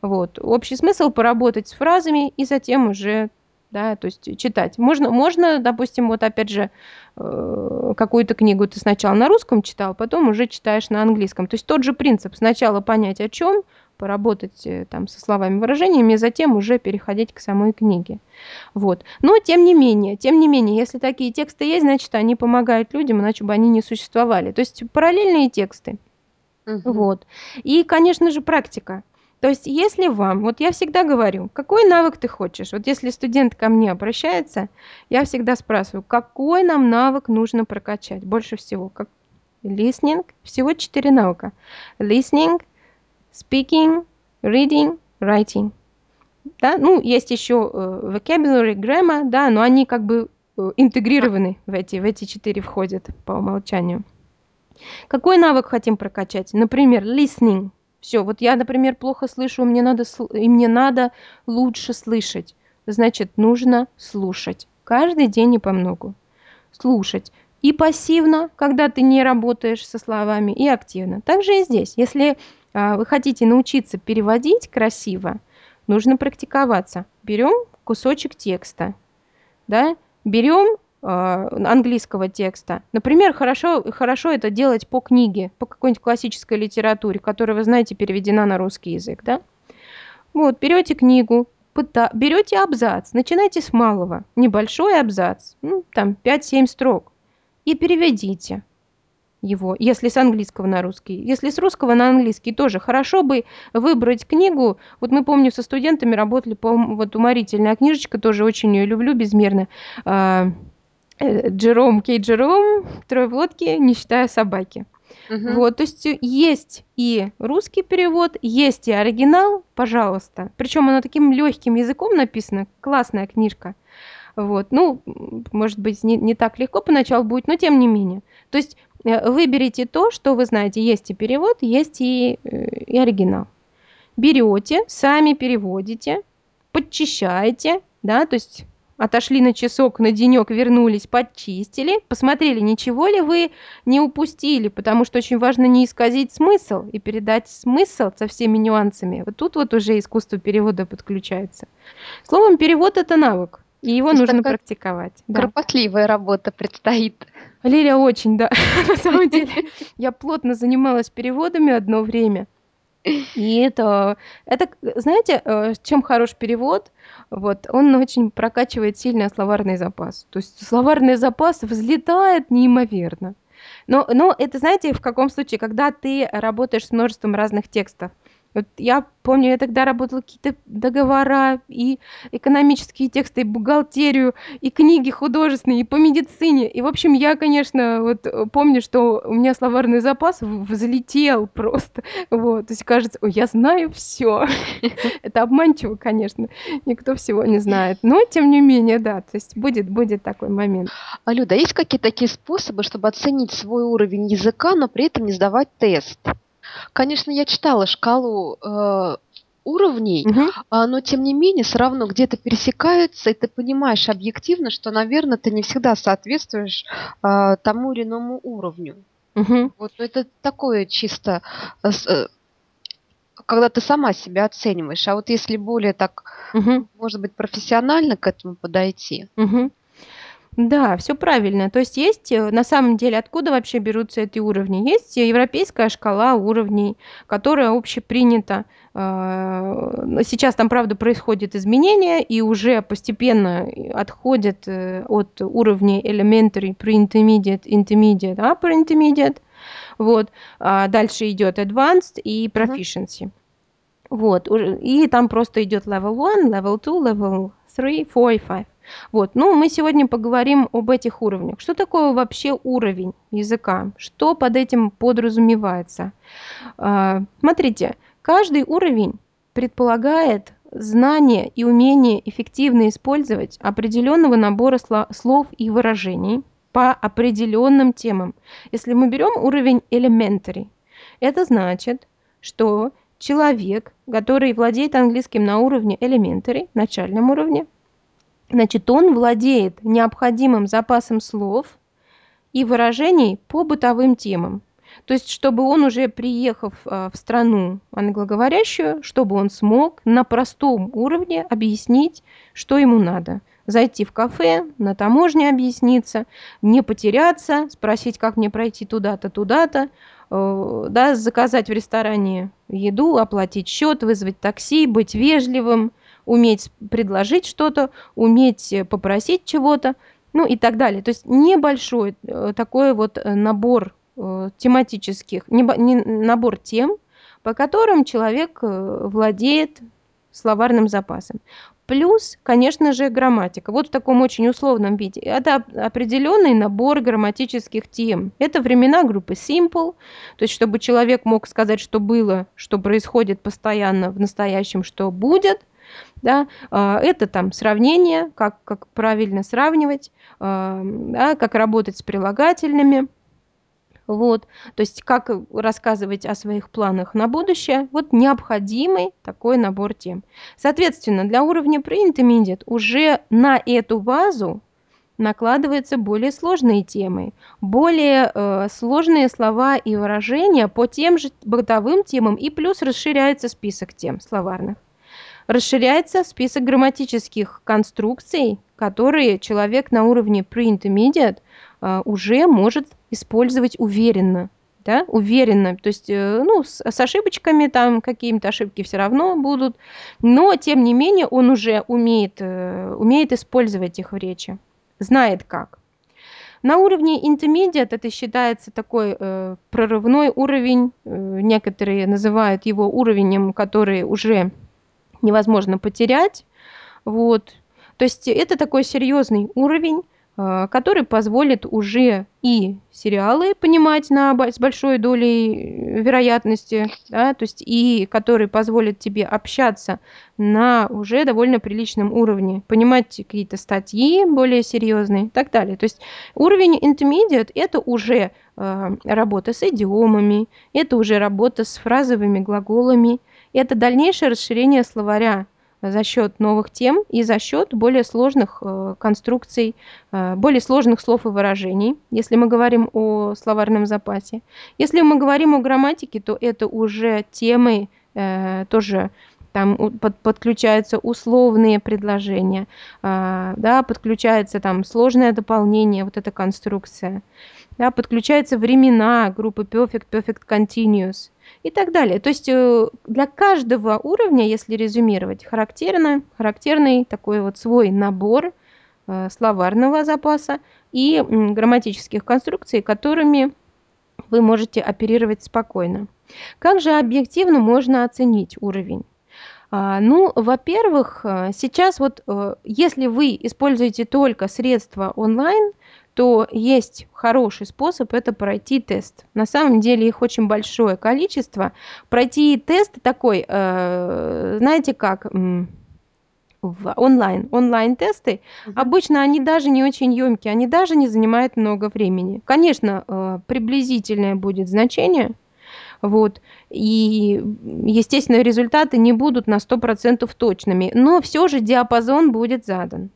Вот. Общий смысл поработать с фразами и затем уже да, то есть читать. Можно, можно, допустим, вот опять же, э, какую-то книгу ты сначала на русском читал, потом уже читаешь на английском. То есть тот же принцип. Сначала понять о чем, поработать э, там со словами, выражениями, и затем уже переходить к самой книге. Вот. Но тем не менее, тем не менее, если такие тексты есть, значит, они помогают людям, иначе бы они не существовали. То есть параллельные тексты. Угу. Вот. И, конечно же, практика. То есть, если вам, вот я всегда говорю, какой навык ты хочешь? Вот если студент ко мне обращается, я всегда спрашиваю, какой нам навык нужно прокачать больше всего? Как listening, всего четыре навыка. Listening, speaking, reading, writing. Да? Ну, есть еще э, vocabulary, grammar, да, но они как бы э, интегрированы в эти, в эти четыре входят по умолчанию. Какой навык хотим прокачать? Например, listening. Все, вот я, например, плохо слышу, мне надо, и мне надо лучше слышать. Значит, нужно слушать. Каждый день и по многу. Слушать. И пассивно, когда ты не работаешь со словами, и активно. Также и здесь. Если вы хотите научиться переводить красиво, нужно практиковаться. Берем кусочек текста, да, берем э, английского текста. Например, хорошо, хорошо это делать по книге, по какой-нибудь классической литературе, которая, вы знаете, переведена на русский язык, да. Вот, берете книгу, пыта, берете абзац, начинайте с малого, небольшой абзац, ну, там 5-7 строк, и переведите его, если с английского на русский. Если с русского на английский тоже хорошо бы выбрать книгу. Вот мы, помню, со студентами работали по вот уморительная книжечка, тоже очень ее люблю безмерно. А, э, Джером Кей Джером «Трое в лодке, не считая собаки». Угу. Вот, то есть есть и русский перевод, есть и оригинал, пожалуйста. Причем оно таким легким языком написано, классная книжка. Вот, ну, может быть, не, не так легко поначалу будет, но тем не менее. То есть выберите то, что вы знаете. Есть и перевод, есть и, э, и оригинал. Берете, сами переводите, подчищаете, да, то есть отошли на часок, на денек, вернулись, подчистили, посмотрели, ничего ли вы не упустили, потому что очень важно не исказить смысл и передать смысл со всеми нюансами. Вот тут вот уже искусство перевода подключается. Словом, перевод – это навык, и его нужно практиковать. Кропотливая да. работа предстоит. Лилия очень, да. На самом деле, я плотно занималась переводами одно время. И это, это, знаете, э, чем хорош перевод? Вот, он очень прокачивает сильный словарный запас. То есть словарный запас взлетает неимоверно. Но, но это, знаете, в каком случае, когда ты работаешь с множеством разных текстов. Вот я помню, я тогда работала какие-то договора, и экономические тексты, и бухгалтерию, и книги художественные, и по медицине. И, в общем, я, конечно, вот помню, что у меня словарный запас взлетел просто. Вот, то есть кажется, я знаю все. Это обманчиво, конечно, никто всего не знает. Но, тем не менее, да, то есть будет, будет такой момент. А, есть какие-то такие способы, чтобы оценить свой уровень языка, но при этом не сдавать тест? Конечно, я читала шкалу э, уровней, угу. а, но тем не менее все равно где-то пересекаются, и ты понимаешь объективно, что, наверное, ты не всегда соответствуешь а, тому или иному уровню. Угу. Вот это такое чисто э, э когда ты сама себя оцениваешь. А вот если более так, Мгм. может быть, профессионально к этому подойти? Мгм. Да, всё правильно. То есть есть, э, на самом деле, откуда вообще берутся эти уровни? Есть европейская шкала уровней, которая общепринята. А, но сейчас там, правда, происходят изменения, и уже постепенно отходят, э, от уровней elementary, pre-intermediate, intermediate, upper intermediate. Вот. А дальше идёт advanced и Мгм. proficiency. Вот. Уж и там просто идёт level one, level two, level three, four и five. Вот. Ну, мы сегодня поговорим об этих уровнях. Что такое вообще уровень языка? Что под этим подразумевается? А, смотрите, каждый уровень предполагает знание и умение эффективно использовать определённого набора сло слов и выражений по определённым темам. Если мы берём уровень elementary, это значит, что человек, который владеет английским на уровне elementary, начальном уровне, значит, он владеет необходимым запасом слов и выражений по бытовым темам. То есть, чтобы он уже, приехав, а, в страну англоговорящую, чтобы он смог на простом уровне объяснить, что ему надо. Зайти в кафе, на таможне объясниться, не потеряться, спросить, как мне пройти туда-то, туда-то, э, да, заказать в ресторане еду, оплатить счёт, вызвать такси, быть вежливым, уметь предложить что-то, уметь, э, попросить чего-то, ну и так далее. То есть небольшой, э, такой вот, э, набор, тематических, не набор тем, по которым человек, владеет словарным запасом. Плюс, конечно же, грамматика. Вот в таком очень условном виде. Это оп определённый набор грамматических тем. Это времена группы simple, то есть чтобы человек мог сказать, что было, что происходит постоянно в настоящем, что будет, да. А, это там сравнение, как как правильно сравнивать, ам, да, как работать с прилагательными. Вот. То есть как, рассказывать о своих планах на будущее. Вот необходимый такой набор тем. Соответственно, для уровня pre-intermediate уже на эту базу накладываются более сложные темы, более, э, сложные слова и выражения по тем же бытовым темам, и плюс расширяется список тем словарных. Расширяется список грамматических конструкций, которые человек на уровне pre-intermediate, а, уже может использовать уверенно, да, уверенно. То есть, э, ну, с с ошибочками, там какими-то ошибки всё равно будут, но тем не менее он уже умеет, э, умеет использовать их в речи, знает как. На уровне intermediate это считается такой, э, прорывной уровень. Э, некоторые называют его уровнем, который уже невозможно потерять. Вот. То есть это такой серьёзный уровень, а, который позволит уже и сериалы понимать на с большой долей, э, вероятности, да, то есть и который позволит тебе общаться на уже довольно приличном уровне, понимать какие-то статьи более серьёзные и так далее. То есть уровень intermediate- это уже, а, работа с идиомами, это уже работа с фразовыми глаголами, это дальнейшее расширение словаря за счёт новых тем и за счёт более сложных, э, конструкций, а, более сложных слов и выражений, если мы говорим о словарном запасе. Если мы говорим о грамматике, то это уже темы, э, тоже там подключаются условные предложения, да, подключается там сложное дополнение, вот эта конструкция, да, подключаются времена группы perfect, perfect continuous и так далее. То есть, э, для каждого уровня, если резюмировать, характерно характерный такой вот свой набор, э, словарного запаса и, грамматических конструкций, которыми вы можете оперировать спокойно. Как же объективно можно оценить уровень? А, ну, во-первых, э, сейчас вот, если вы используете только средства онлайн, то есть хороший способ- это пройти тест. На самом деле их очень большое количество. Пройти тест такой, э, знаете как, в онлайн онлайн-тесты, обычно они даже не очень ёмкие, они даже не занимают много времени. Конечно, э, приблизительное будет значение, вот, и, естественно, результаты не будут на 100 точными, но всё же диапазон будет задан.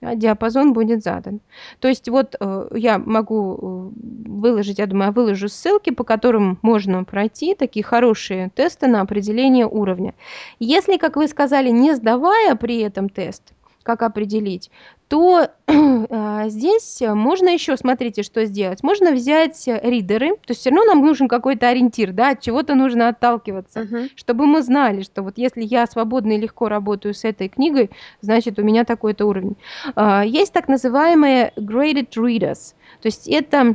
А диапазон будет задан. То есть вот э, я могу э, выложить, я думаю, я выложу ссылки, по которым можно пройти такие хорошие тесты на определение уровня. Если, как вы сказали, не сдавая при этом тест, как определить, то э, здесь можно еще, смотрите, что сделать. Можно взять ридеры, то есть все равно нам нужен какой-то ориентир, да, от чего-то нужно отталкиваться, uh-huh. чтобы мы знали, что вот если я свободно и легко работаю с этой книгой, значит у меня такой-то уровень. Э, есть так называемые graded readers, то есть это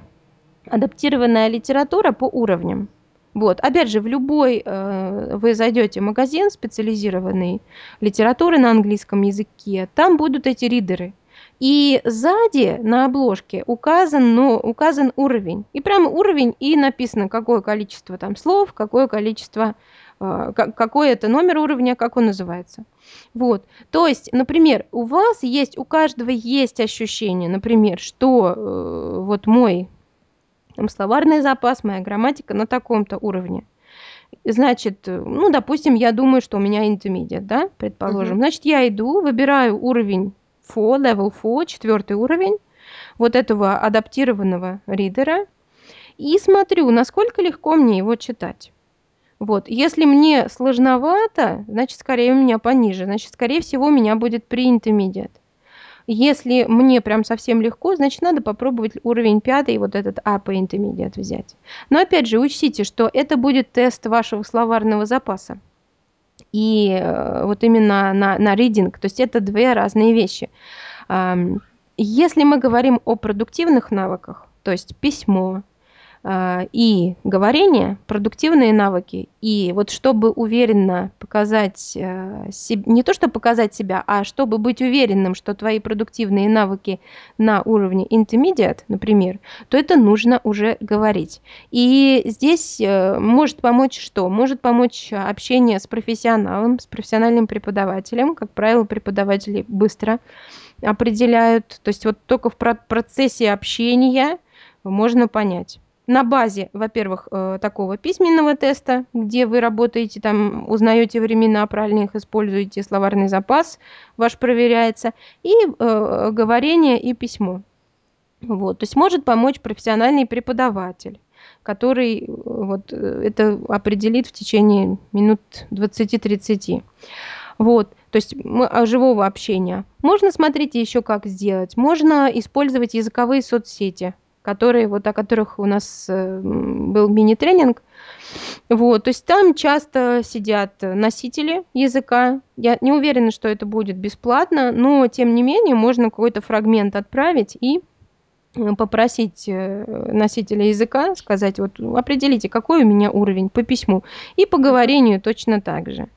адаптированная литература по уровням. Вот. Опять же, в любой э, вы зайдете магазин специализированный литературы на английском языке, там будут эти ридеры. И сзади на обложке указан, ну, указан уровень. И прямо уровень и написано, какое количество там слов, какое количество, э, какой это номер уровня, как он называется. Вот. То есть, например, у вас есть, у каждого есть ощущение, например, что э, вот мой там, словарный запас, моя грамматика на таком-то уровне. Значит, ну, допустим, я думаю, что у меня intermediate, да, предположим. Uh-huh. Значит, я иду, выбираю уровень 4, level 4, четвертый уровень вот этого адаптированного ридера и смотрю, насколько легко мне его читать. Вот. Если мне сложновато, значит, скорее у меня пониже. Значит, скорее всего, у меня будет pre-intermediate. Если мне прям совсем легко, значит, надо попробовать уровень пятый, вот этот upper intermediate взять. Но опять же, учтите, что это будет тест вашего словарного запаса. И э, вот именно на, на reading, то есть это две разные вещи. Если мы говорим о продуктивных навыках, то есть письмо, и говорение, продуктивные навыки. И вот чтобы уверенно показать э, не то, чтобы показать себя, а чтобы быть уверенным, что твои продуктивные навыки на уровне intermediate, например, то это нужно уже говорить. И здесь э, может помочь что? Может помочь общение с профессионалом, с профессиональным преподавателем. Как правило, преподаватели быстро определяют. То есть вот только в процессе общения можно понять на базе, во-первых, э, такого письменного теста, где вы работаете, там узнаете времена, правильно их используете, словарный запас ваш проверяется, и э, говорение и письмо. Вот, то есть может помочь профессиональный преподаватель, который э, вот это определит в течение минут 20-30. Вот, то есть живого общения. Можно, смотрите, еще как сделать. Можно использовать языковые соцсети – которые, вот о которых у нас э, был мини-тренинг. Вот, то есть там часто сидят носители языка. Я не уверена, что это будет бесплатно, но тем не менее можно какой-то фрагмент отправить и э, попросить э, носителя языка сказать, вот определите, какой у меня уровень по письму, и по говорению точно так же.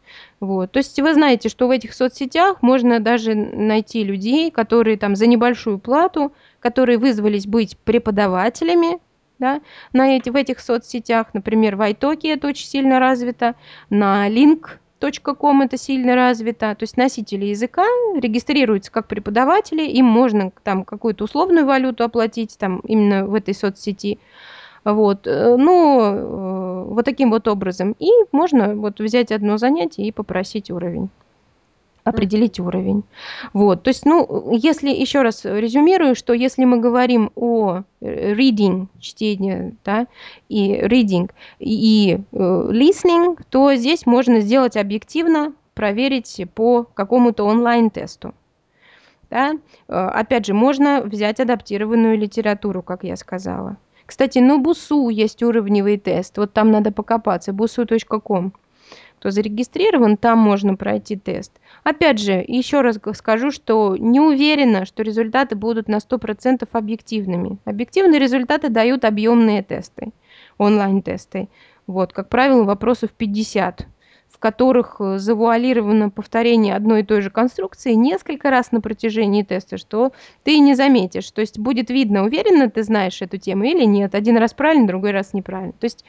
Вот. То есть вы знаете, что в этих соцсетях можно даже найти людей, которые там за небольшую плату, которые вызвались быть преподавателями, да, на эти, в этих соцсетях, например, в iTalki это очень сильно развито, на link.com это сильно развито, то есть носители языка регистрируются как преподаватели, им можно там какую-то условную валюту оплатить там именно в этой соцсети, вот, э, ну, э, вот таким вот образом. И можно вот взять одно занятие и попросить уровень определить уровень. Вот, то есть, ну, если еще раз резюмирую, что если мы говорим о э, reading, чтение, да, и reading, и listening, то здесь можно сделать объективно, проверить по какому-то онлайн-тесту. Да? Опять же, можно взять адаптированную литературу, как я сказала. Кстати, на БУСУ есть уровневый тест. Вот там надо покопаться. busu.com. Кто зарегистрирован, там можно пройти тест. Опять же, еще раз скажу, что не уверена, что результаты будут на 100% объективными. Объективные результаты дают объемные тесты, онлайн-тесты. Вот, как правило, вопросов 50 в которых э, завуалировано повторение одной и той же конструкции несколько раз на протяжении теста, что ты не заметишь. То есть будет видно, уверенно ты знаешь эту тему или нет. Один раз правильно, другой раз неправильно. То есть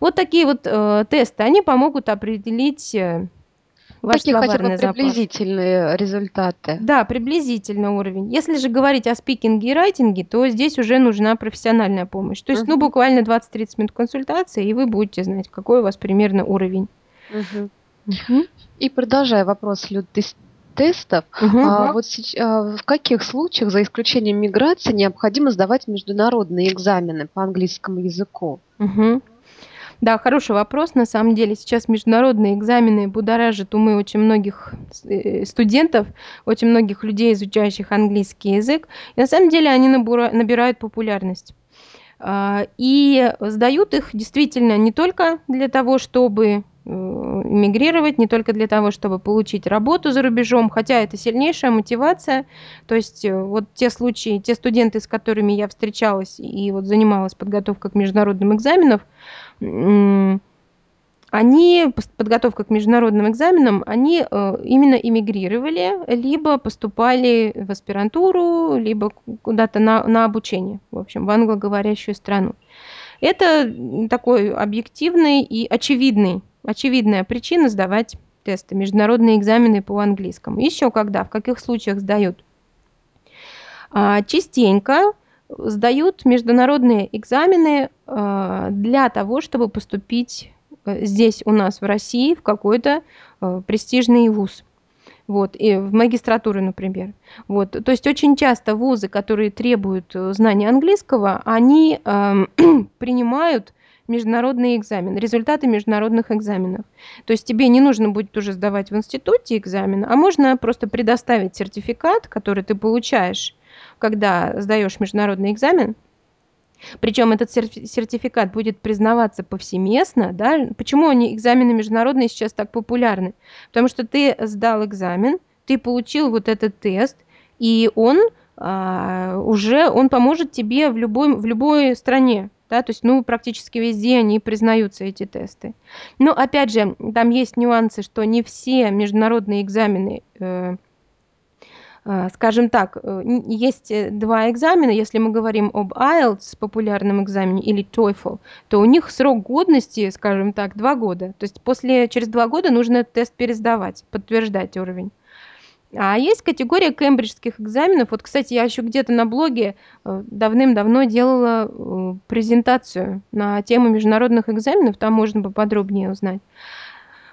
вот такие вот э, тесты, они помогут определить э, ваш Такие хотя бы приблизительные запас. результаты. Да, приблизительно уровень. Если же говорить о спикинге и райтинге, то здесь уже нужна профессиональная помощь. То есть, uh-huh. ну, буквально 20-30 минут консультации, и вы будете знать, какой у вас примерно уровень. Угу. Угу. И продолжая вопрос, Люд, ты, тестов. А, вот а, в каких случаях, за исключением миграции, необходимо сдавать международные экзамены по английскому языку? Да, хороший вопрос. На самом деле сейчас международные экзамены будоражат умы очень многих э, студентов, очень многих людей, изучающих английский язык. И на самом деле они набирают популярность. А, И сдают их действительно не только для того, чтобы э, эмигрировать, не только для того, чтобы получить работу за рубежом, хотя это сильнейшая мотивация. То есть э, вот те случаи, те студенты, с которыми я встречалась и вот занималась подготовкой к международным экзаменам, они, подготовка к международным экзаменам, они э, именно эмигрировали, либо поступали в аспирантуру, либо ку- куда-то на, на обучение, в общем, в англоговорящую страну. Это такой объективный и очевидный, очевидная причина сдавать тесты, международные экзамены по английскому. Еще когда, в каких случаях сдают? А, Частенько сдают международные экзамены а, для того, чтобы поступить э, здесь у нас в России в какой-то э, престижный вуз. Вот, и в магистратуру, например. Вот, то есть очень часто вузы, которые требуют э, знания английского, они эм, принимают международные экзамены, результаты международных экзаменов. То есть тебе не нужно будет уже сдавать в институте экзамен, а можно просто предоставить сертификат, который ты получаешь, когда сдаешь международный экзамен, причем этот серти- сертификат будет признаваться повсеместно, да. Почему они, экзамены международные сейчас так популярны? Потому что ты сдал экзамен, ты получил вот этот тест, и он а, уже, он поможет тебе в любой, в любой стране, да, то есть, ну, практически везде они признаются, эти тесты. Но, опять же, там есть нюансы, что не все международные экзамены э, скажем так, э, есть э, два экзамена. Если мы говорим об IELTS, популярном экзамене, или TOEFL, то у них срок годности, скажем так, два года. То есть после, через два года нужно тест пересдавать, подтверждать уровень. А есть категория кембриджских экзаменов. Вот, кстати, я еще где-то на блоге э, давным-давно делала презентацию на тему международных экзаменов, там можно поподробнее узнать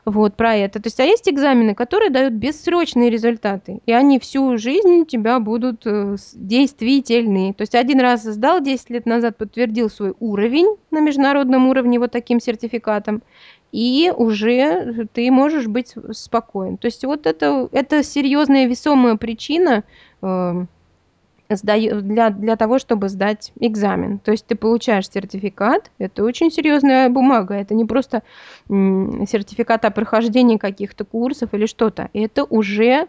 вот про это. То есть, а есть экзамены, которые дают бессрочные результаты, и они всю жизнь у тебя будут э, действительны. То есть один раз сдал 10 лет назад, подтвердил свой уровень на международном уровне вот таким сертификатом, и уже ты можешь быть спокоен. То есть вот это, это серьезная весомая причина э, для, для того, чтобы сдать экзамен. То есть ты получаешь сертификат, это очень серьезная бумага, это не просто сертификат о прохождении каких-то курсов или что-то. Это уже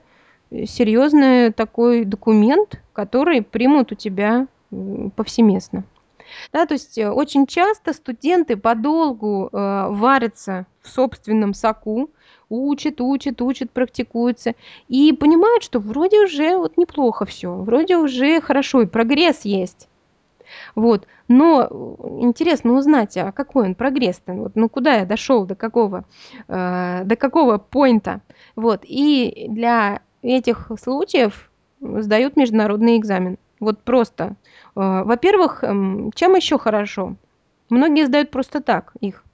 серьезный такой документ, который примут у тебя повсеместно. Да, то есть э, очень часто студенты подолгу э, варятся в собственном соку, учат, учат, учат, практикуются и понимают, что вроде уже вот неплохо все, вроде уже хорошо, и прогресс есть. Вот. Но э, интересно узнать, а какой он прогресс-то? Вот, ну куда я дошел, до какого, э, до какого поинта? Вот. И для этих случаев сдают международный экзамен. Вот просто. Э, Во-первых, эм, чем еще хорошо? Многие сдают просто так их.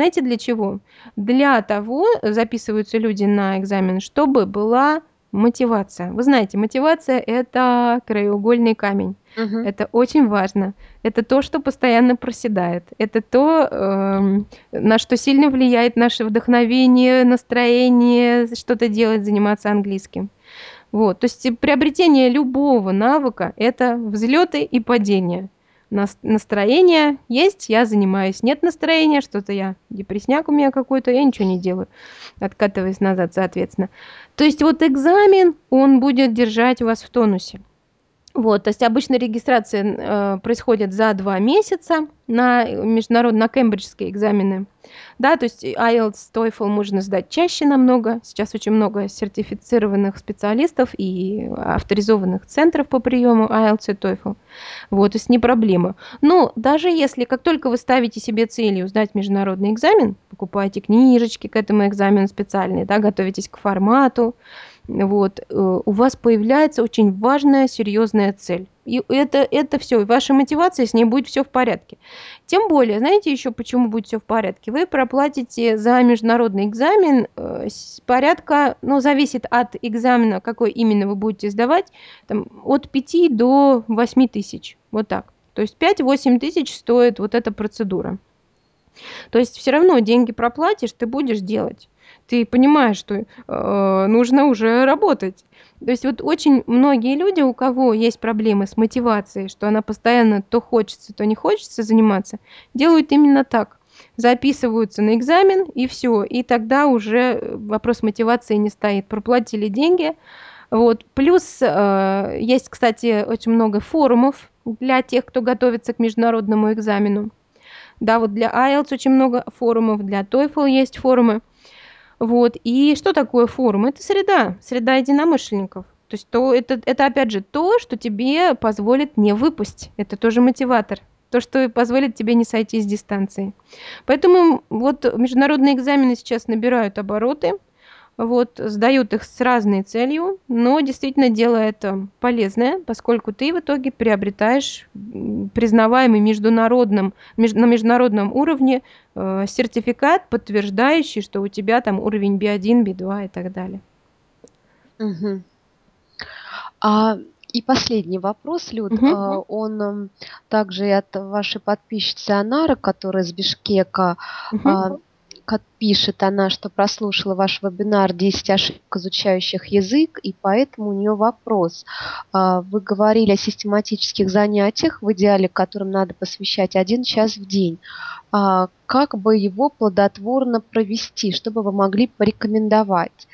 Знаете, для чего? Для того записываются люди на экзамен, чтобы была мотивация. Вы знаете, мотивация– это краеугольный камень. Мгм. Это очень важно. Это то, что постоянно проседает. Это то, эм, на что сильно влияет наше вдохновение, настроение, что-то делать, заниматься английским. Вот. То есть приобретение любого навыка– это взлеты и падения. Нас- Настроение есть, я занимаюсь. Нет настроения, что-то я, депресняк у меня какой-то, я ничего не делаю. Откатываясь назад, соответственно. То есть вот экзамен, он будет держать вас в тонусе. Вот, то есть обычно регистрация э, происходит за два месяца на международные, на кембриджские экзамены. Да, то есть IELTS, TOEFL можно сдать чаще намного. Сейчас очень много сертифицированных специалистов и авторизованных центров по приему IELTS и TOEFL. Вот, то есть не проблема. Но даже если, как только вы ставите себе целью сдать международный экзамен, покупаете книжечки к этому экзамену специальные, да, готовитесь к формату, вот, э, у вас появляется очень важная, серьезная цель. И это, это все, ваша мотивация, с ней будет все в порядке. Тем более, знаете еще, почему будет все в порядке? Вы проплатите за международный экзамен э, порядка, ну, зависит от экзамена, какой именно вы будете сдавать, там, от 5 до 8 тысяч, вот так. То есть 5-8 тысяч стоит вот эта процедура. То есть все равно деньги проплатишь, ты будешь делать. Ты понимаешь, что э, нужно уже работать. То есть вот очень многие люди, у кого есть проблемы с мотивацией, что она постоянно то хочется, то не хочется заниматься, делают именно так. Записываются на экзамен и все. И тогда уже вопрос мотивации не стоит. Проплатили деньги. Вот. Плюс э, есть, кстати, очень много форумов для тех, кто готовится к международному экзамену. Да, вот для IELTS очень много форумов, для TOEFL есть форумы. Вот. И что такое форум? Это среда, среда единомышленников. То есть то, это, это опять же то, что тебе позволит не выпасть. Это тоже мотиватор. То, что позволит тебе не сойти с дистанции. Поэтому вот международные экзамены сейчас набирают обороты вот, сдают их с разной целью, но действительно дело это полезное, поскольку ты в итоге приобретаешь признаваемый международным, меж, на международном уровне э, сертификат, подтверждающий, что у тебя там уровень B1, B2 и так далее. Угу. А, и последний вопрос, Люд, угу. а, он также от вашей подписчицы Анары, которая из Бишкека. Угу. А, пишет она, что прослушала ваш вебинар «10 ошибок изучающих язык», и поэтому у нее вопрос. А, вы говорили о систематических занятиях, в идеале которым надо посвящать один час в день. А, как бы его плодотворно провести, что бы вы могли порекомендовать?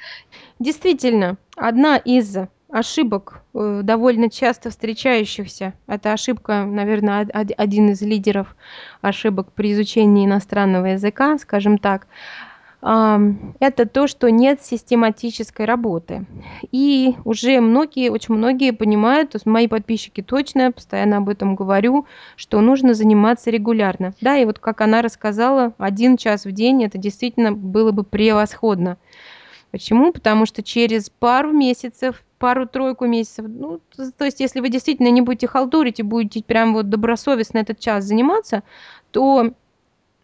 Действительно, одна из ошибок, э, довольно часто встречающихся. Это ошибка, наверное, один из лидеров ошибок при изучении иностранного языка, скажем так. Это то, что нет систематической работы. И уже многие, очень многие понимают, мои подписчики точно, постоянно об этом говорю, что нужно заниматься регулярно. Да, и вот как она рассказала, один час в день, это действительно было бы превосходно. Почему? Потому что через пару месяцев, пару-тройку месяцев, ну, то, есть если вы действительно не будете халтурить и будете прям вот добросовестно этот час заниматься, то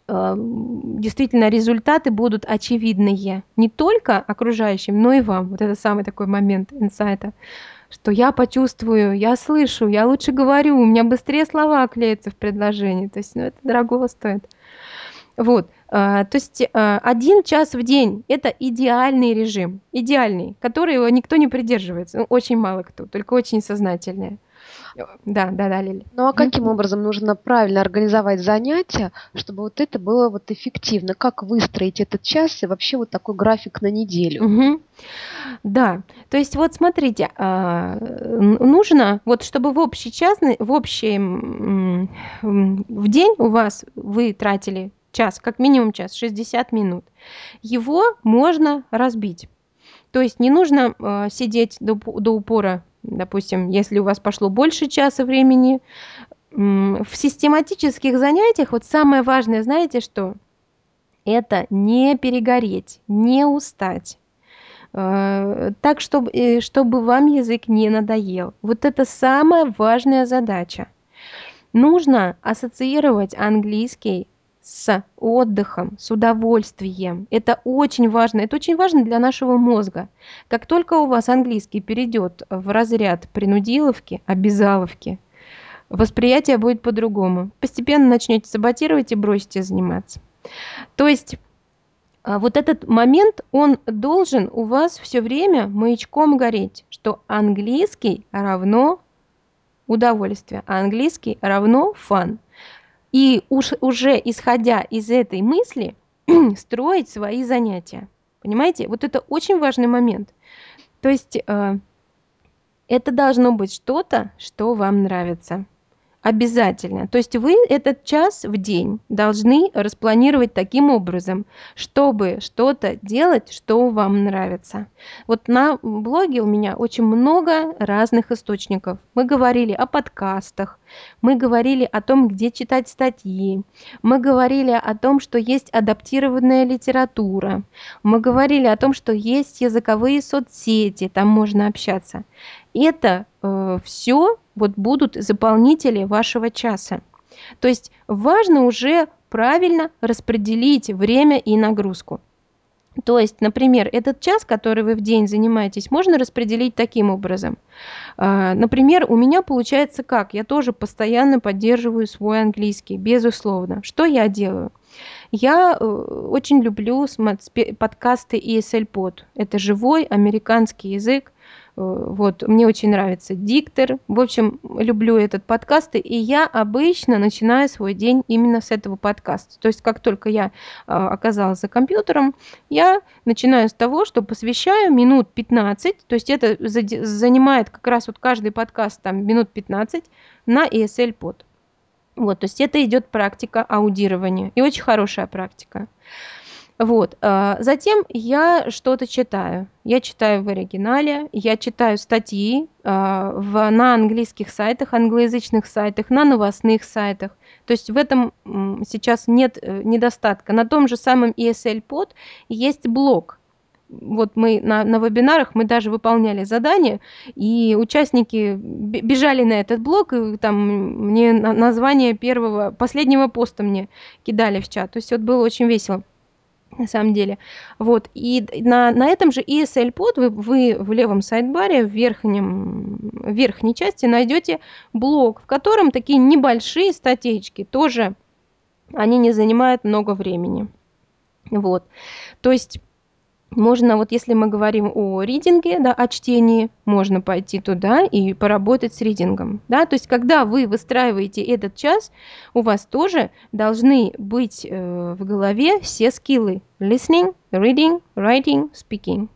э, действительно результаты будут очевидные не только окружающим, но и вам. Вот это самый такой момент инсайта, что я почувствую, я слышу, я лучше говорю, у меня быстрее слова клеятся в предложении. То есть ну, это дорого стоит. Вот. А, то есть а, один час в день – это идеальный режим, идеальный, которого никто не придерживается, ну, очень мало кто, только очень сознательные. Да, да, да, Лили. Ну а каким образом нужно правильно организовать занятия, чтобы вот это было вот эффективно? Как выстроить этот час и вообще вот такой график на неделю? Угу. Да, то есть вот смотрите, а, нужно вот чтобы в общий час, в общий в день у вас вы тратили час, как минимум час, 60 минут. Его можно разбить. То есть не нужно э, сидеть до, до упора, допустим, если у вас пошло больше часа времени. В систематических занятиях вот самое важное, знаете что? Это не перегореть, не устать. Э, так, чтобы, э, чтобы вам язык не надоел. Вот это самая важная задача. Нужно ассоциировать английский с отдыхом, с удовольствием. Это очень важно. Это очень важно для нашего мозга. Как только у вас английский перейдет в разряд принудиловки, обязаловки, восприятие будет по-другому. Постепенно начнете саботировать и бросите заниматься. То есть а, вот этот момент, он должен у вас все время маячком гореть, что английский равно удовольствие, а английский равно фан и уж, уже исходя из этой мысли строить свои занятия. Понимаете? Вот это очень важный момент. То есть э, это должно быть что-то, что вам нравится. Обязательно. То есть вы этот час в день должны распланировать таким образом, чтобы что-то делать, что вам нравится. Вот на блоге у меня очень много разных источников. Мы говорили о подкастах, мы говорили о том, где читать статьи, мы говорили о том, что есть адаптированная литература, мы говорили о том, что есть языковые соцсети, там можно общаться. это э, все вот будут заполнители вашего часа. То есть важно уже правильно распределить время и нагрузку. То есть, например, этот час, который вы в день занимаетесь, можно распределить таким образом. А, например, у меня получается как? Я тоже постоянно поддерживаю свой английский, безусловно. Что я делаю? Я э, очень люблю подкасты ESL Pod. Это живой американский язык, вот, мне очень нравится диктор. В общем, люблю этот подкаст, и я обычно начинаю свой день именно с этого подкаста. То есть, как только я а, оказалась за компьютером, я начинаю с того, что посвящаю минут 15, то есть это занимает как раз вот каждый подкаст там минут 15 на ESL под. Вот, то есть это идет практика аудирования, и очень хорошая практика. Вот. А, затем я что-то читаю. Я читаю в оригинале, я читаю статьи а, в, на английских сайтах, англоязычных сайтах, на новостных сайтах. То есть в этом сейчас нет э, недостатка. На том же самом ESL Pod есть блог. Вот мы на, на вебинарах мы даже выполняли задания, и участники бежали на этот блог, и там мне название первого, последнего поста мне кидали в чат. То есть вот было очень весело на самом деле. Вот. И на, на этом же ESL под вы, вы в левом сайдбаре, в, верхнем, в верхней части найдете блок, в котором такие небольшие статейки тоже, они не занимают много времени. Вот. То есть можно, вот если мы говорим о ридинге, да, о чтении, можно пойти туда и поработать с ридингом. Да? То есть, когда вы выстраиваете этот час, у вас тоже должны быть э, в голове все скиллы listening, reading, writing, speaking,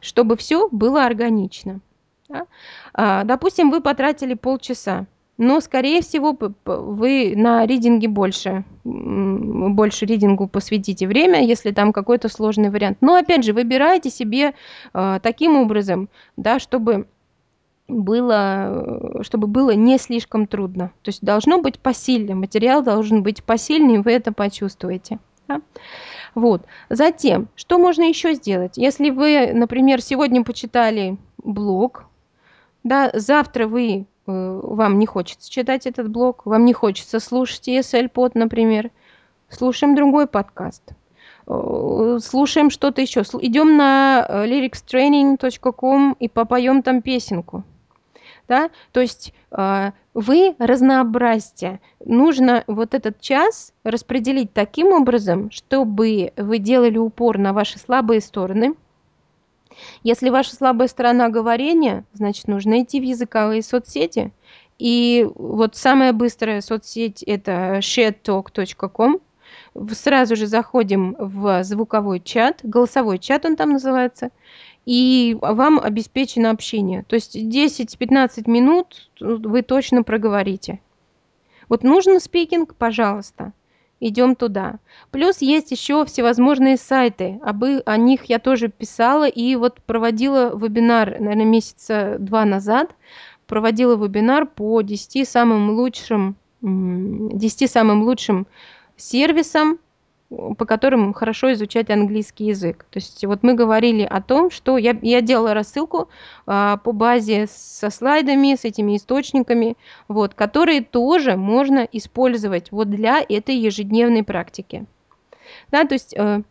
чтобы все было органично. Да? А, допустим, вы потратили полчаса но, скорее всего, вы на ридинге больше, больше ридингу посвятите время, если там какой-то сложный вариант. Но, опять же, выбирайте себе э, таким образом, да, чтобы было, чтобы было не слишком трудно. То есть должно быть посильно, материал должен быть посильный, вы это почувствуете. Да? Вот. Затем, что можно еще сделать? Если вы, например, сегодня почитали блог, да, завтра вы вам не хочется читать этот блог, вам не хочется слушать ESL под, например, слушаем другой подкаст, э, слушаем что-то еще, идем на э, lyricstraining.com и попоем там песенку. Да? То есть вы разнообразьте. Нужно вот этот час распределить таким образом, чтобы вы делали упор на ваши слабые стороны – если ваша слабая сторона говорения, значит, нужно идти в языковые соцсети. И вот самая быстрая соцсеть – это sharetalk.com. Сразу же заходим в звуковой чат, голосовой чат он там называется, и вам обеспечено общение. То есть 10-15 минут вы точно проговорите. Вот нужно спикинг, пожалуйста идем туда. Плюс есть еще всевозможные сайты, об, о них я тоже писала и вот проводила вебинар, наверное, месяца два назад, проводила вебинар по 10 самым лучшим, 10 самым лучшим сервисам по которым хорошо изучать английский язык. То есть вот мы говорили о том, что я, я делала рассылку а, по базе со слайдами, с этими источниками, вот, которые тоже можно использовать вот для этой ежедневной практики. Да, то есть э,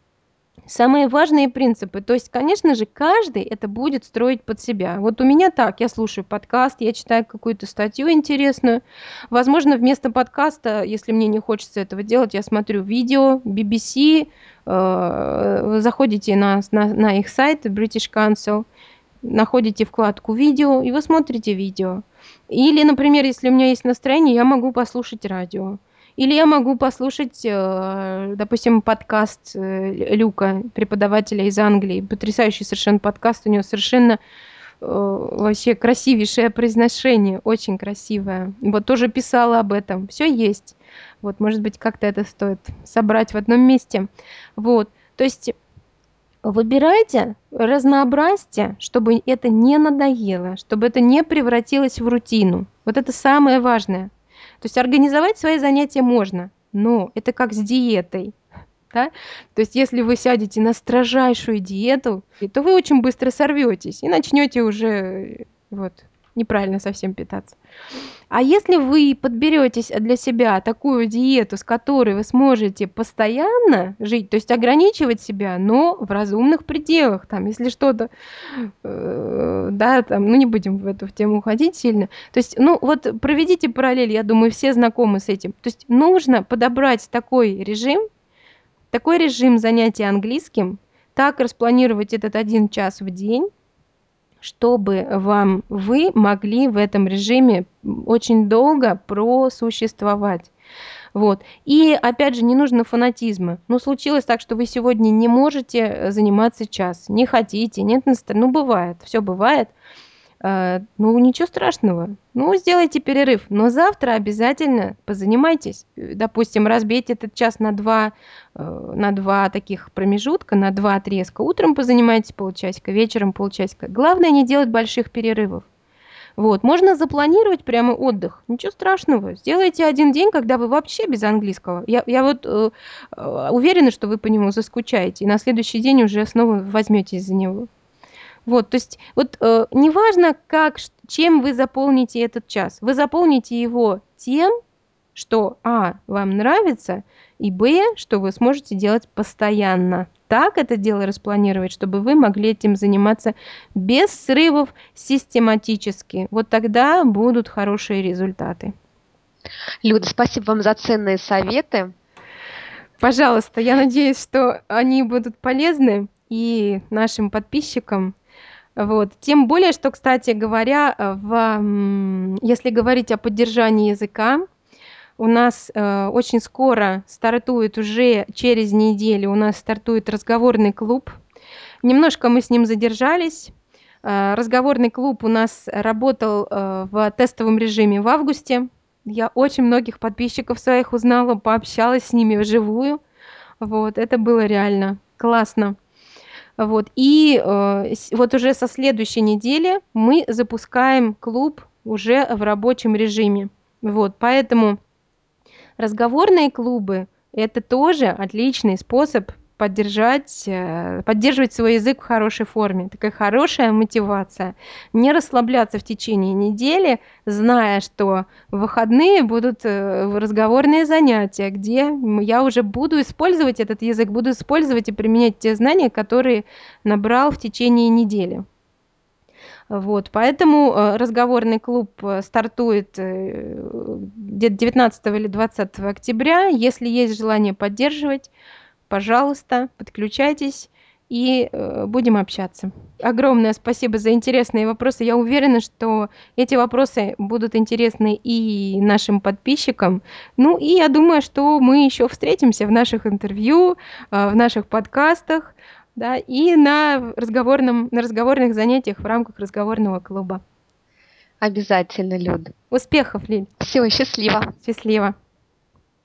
самые важные принципы. То есть, конечно же, каждый это будет строить под себя. Вот у меня так, я слушаю подкаст, я читаю какую-то статью интересную. Возможно, вместо подкаста, если мне не хочется этого делать, я смотрю видео BBC, э, заходите на, на, на их сайт British Council, находите вкладку видео, и вы смотрите видео. Или, например, если у меня есть настроение, я могу послушать радио. Или я могу послушать, э, допустим, подкаст э, Люка, преподавателя из Англии. Потрясающий совершенно подкаст. У него совершенно э, вообще красивейшее произношение, очень красивое. Вот тоже писала об этом. Все есть. Вот, может быть, как-то это стоит собрать в одном месте. Вот, то есть выбирайте разнообразие, чтобы это не надоело, чтобы это не превратилось в рутину. Вот это самое важное. То есть организовать свои занятия можно, но это как с диетой. Да? То есть если вы сядете на строжайшую диету, то вы очень быстро сорветесь и начнете уже вот, неправильно совсем питаться. А если вы подберетесь для себя такую диету, с которой вы сможете постоянно жить, то есть ограничивать себя, но в разумных пределах, там, если что-то, э, да, там, ну не будем в эту тему уходить сильно. То есть, ну вот проведите параллель, я думаю, все знакомы с этим. То есть нужно подобрать такой режим, такой режим занятия английским, так распланировать этот один час в день, чтобы вам вы могли в этом режиме очень долго просуществовать. Вот. И опять же, не нужно фанатизма. Ну, случилось так, что вы сегодня не можете заниматься час, не хотите, нет настроения. Ну, бывает, все бывает. А, ну, ничего страшного. Ну, сделайте перерыв. Но завтра обязательно позанимайтесь. Допустим, разбейте этот час на два, э, на два таких промежутка, на два отрезка. Утром позанимайтесь полчасика, вечером полчасика. Главное не делать больших перерывов. Вот, можно запланировать прямо отдых, ничего страшного. Сделайте один день, когда вы вообще без английского. Я, я вот э, э уверена, что вы по нему заскучаете, и на следующий день уже снова возьметесь за него. Вот, то есть вот э, неважно, как, чем вы заполните этот час, вы заполните его тем, что а, вам нравится, и б, что вы сможете делать постоянно. Так это дело распланировать, чтобы вы могли этим заниматься без срывов систематически. Вот тогда будут хорошие результаты. Люда, спасибо вам за ценные советы. Пожалуйста, я надеюсь, что они будут полезны и нашим подписчикам, вот. Тем более, что, кстати говоря, э, в, если говорить о поддержании языка, у нас э, очень скоро стартует уже через неделю, у нас стартует разговорный клуб. Немножко мы с ним задержались. Э, разговорный клуб у нас работал э, в тестовом режиме в августе. Я очень многих подписчиков своих узнала, пообщалась с ними вживую. Вот, это было реально классно. Вот. И э, вот уже со следующей недели мы запускаем клуб уже в рабочем режиме. Вот. Поэтому разговорные клубы – это тоже отличный способ поддержать, э, поддерживать свой язык в хорошей форме. Такая хорошая мотивация. Не расслабляться в течение недели, зная, что в выходные будут э, разговорные занятия, где я уже буду использовать этот язык, буду использовать и применять те знания, которые набрал в течение недели. Вот, поэтому э, разговорный клуб стартует где-то 19 или 20 октября. Если есть желание поддерживать, пожалуйста, подключайтесь и э, будем общаться. Огромное спасибо за интересные вопросы. Я уверена, что эти вопросы будут интересны и нашим подписчикам. Ну и я думаю, что мы еще встретимся в наших интервью, э, в наших подкастах, да, и на, разговорном, на разговорных занятиях в рамках разговорного клуба. Обязательно, Люд. Успехов, Лиль. Все, счастливо. Счастливо.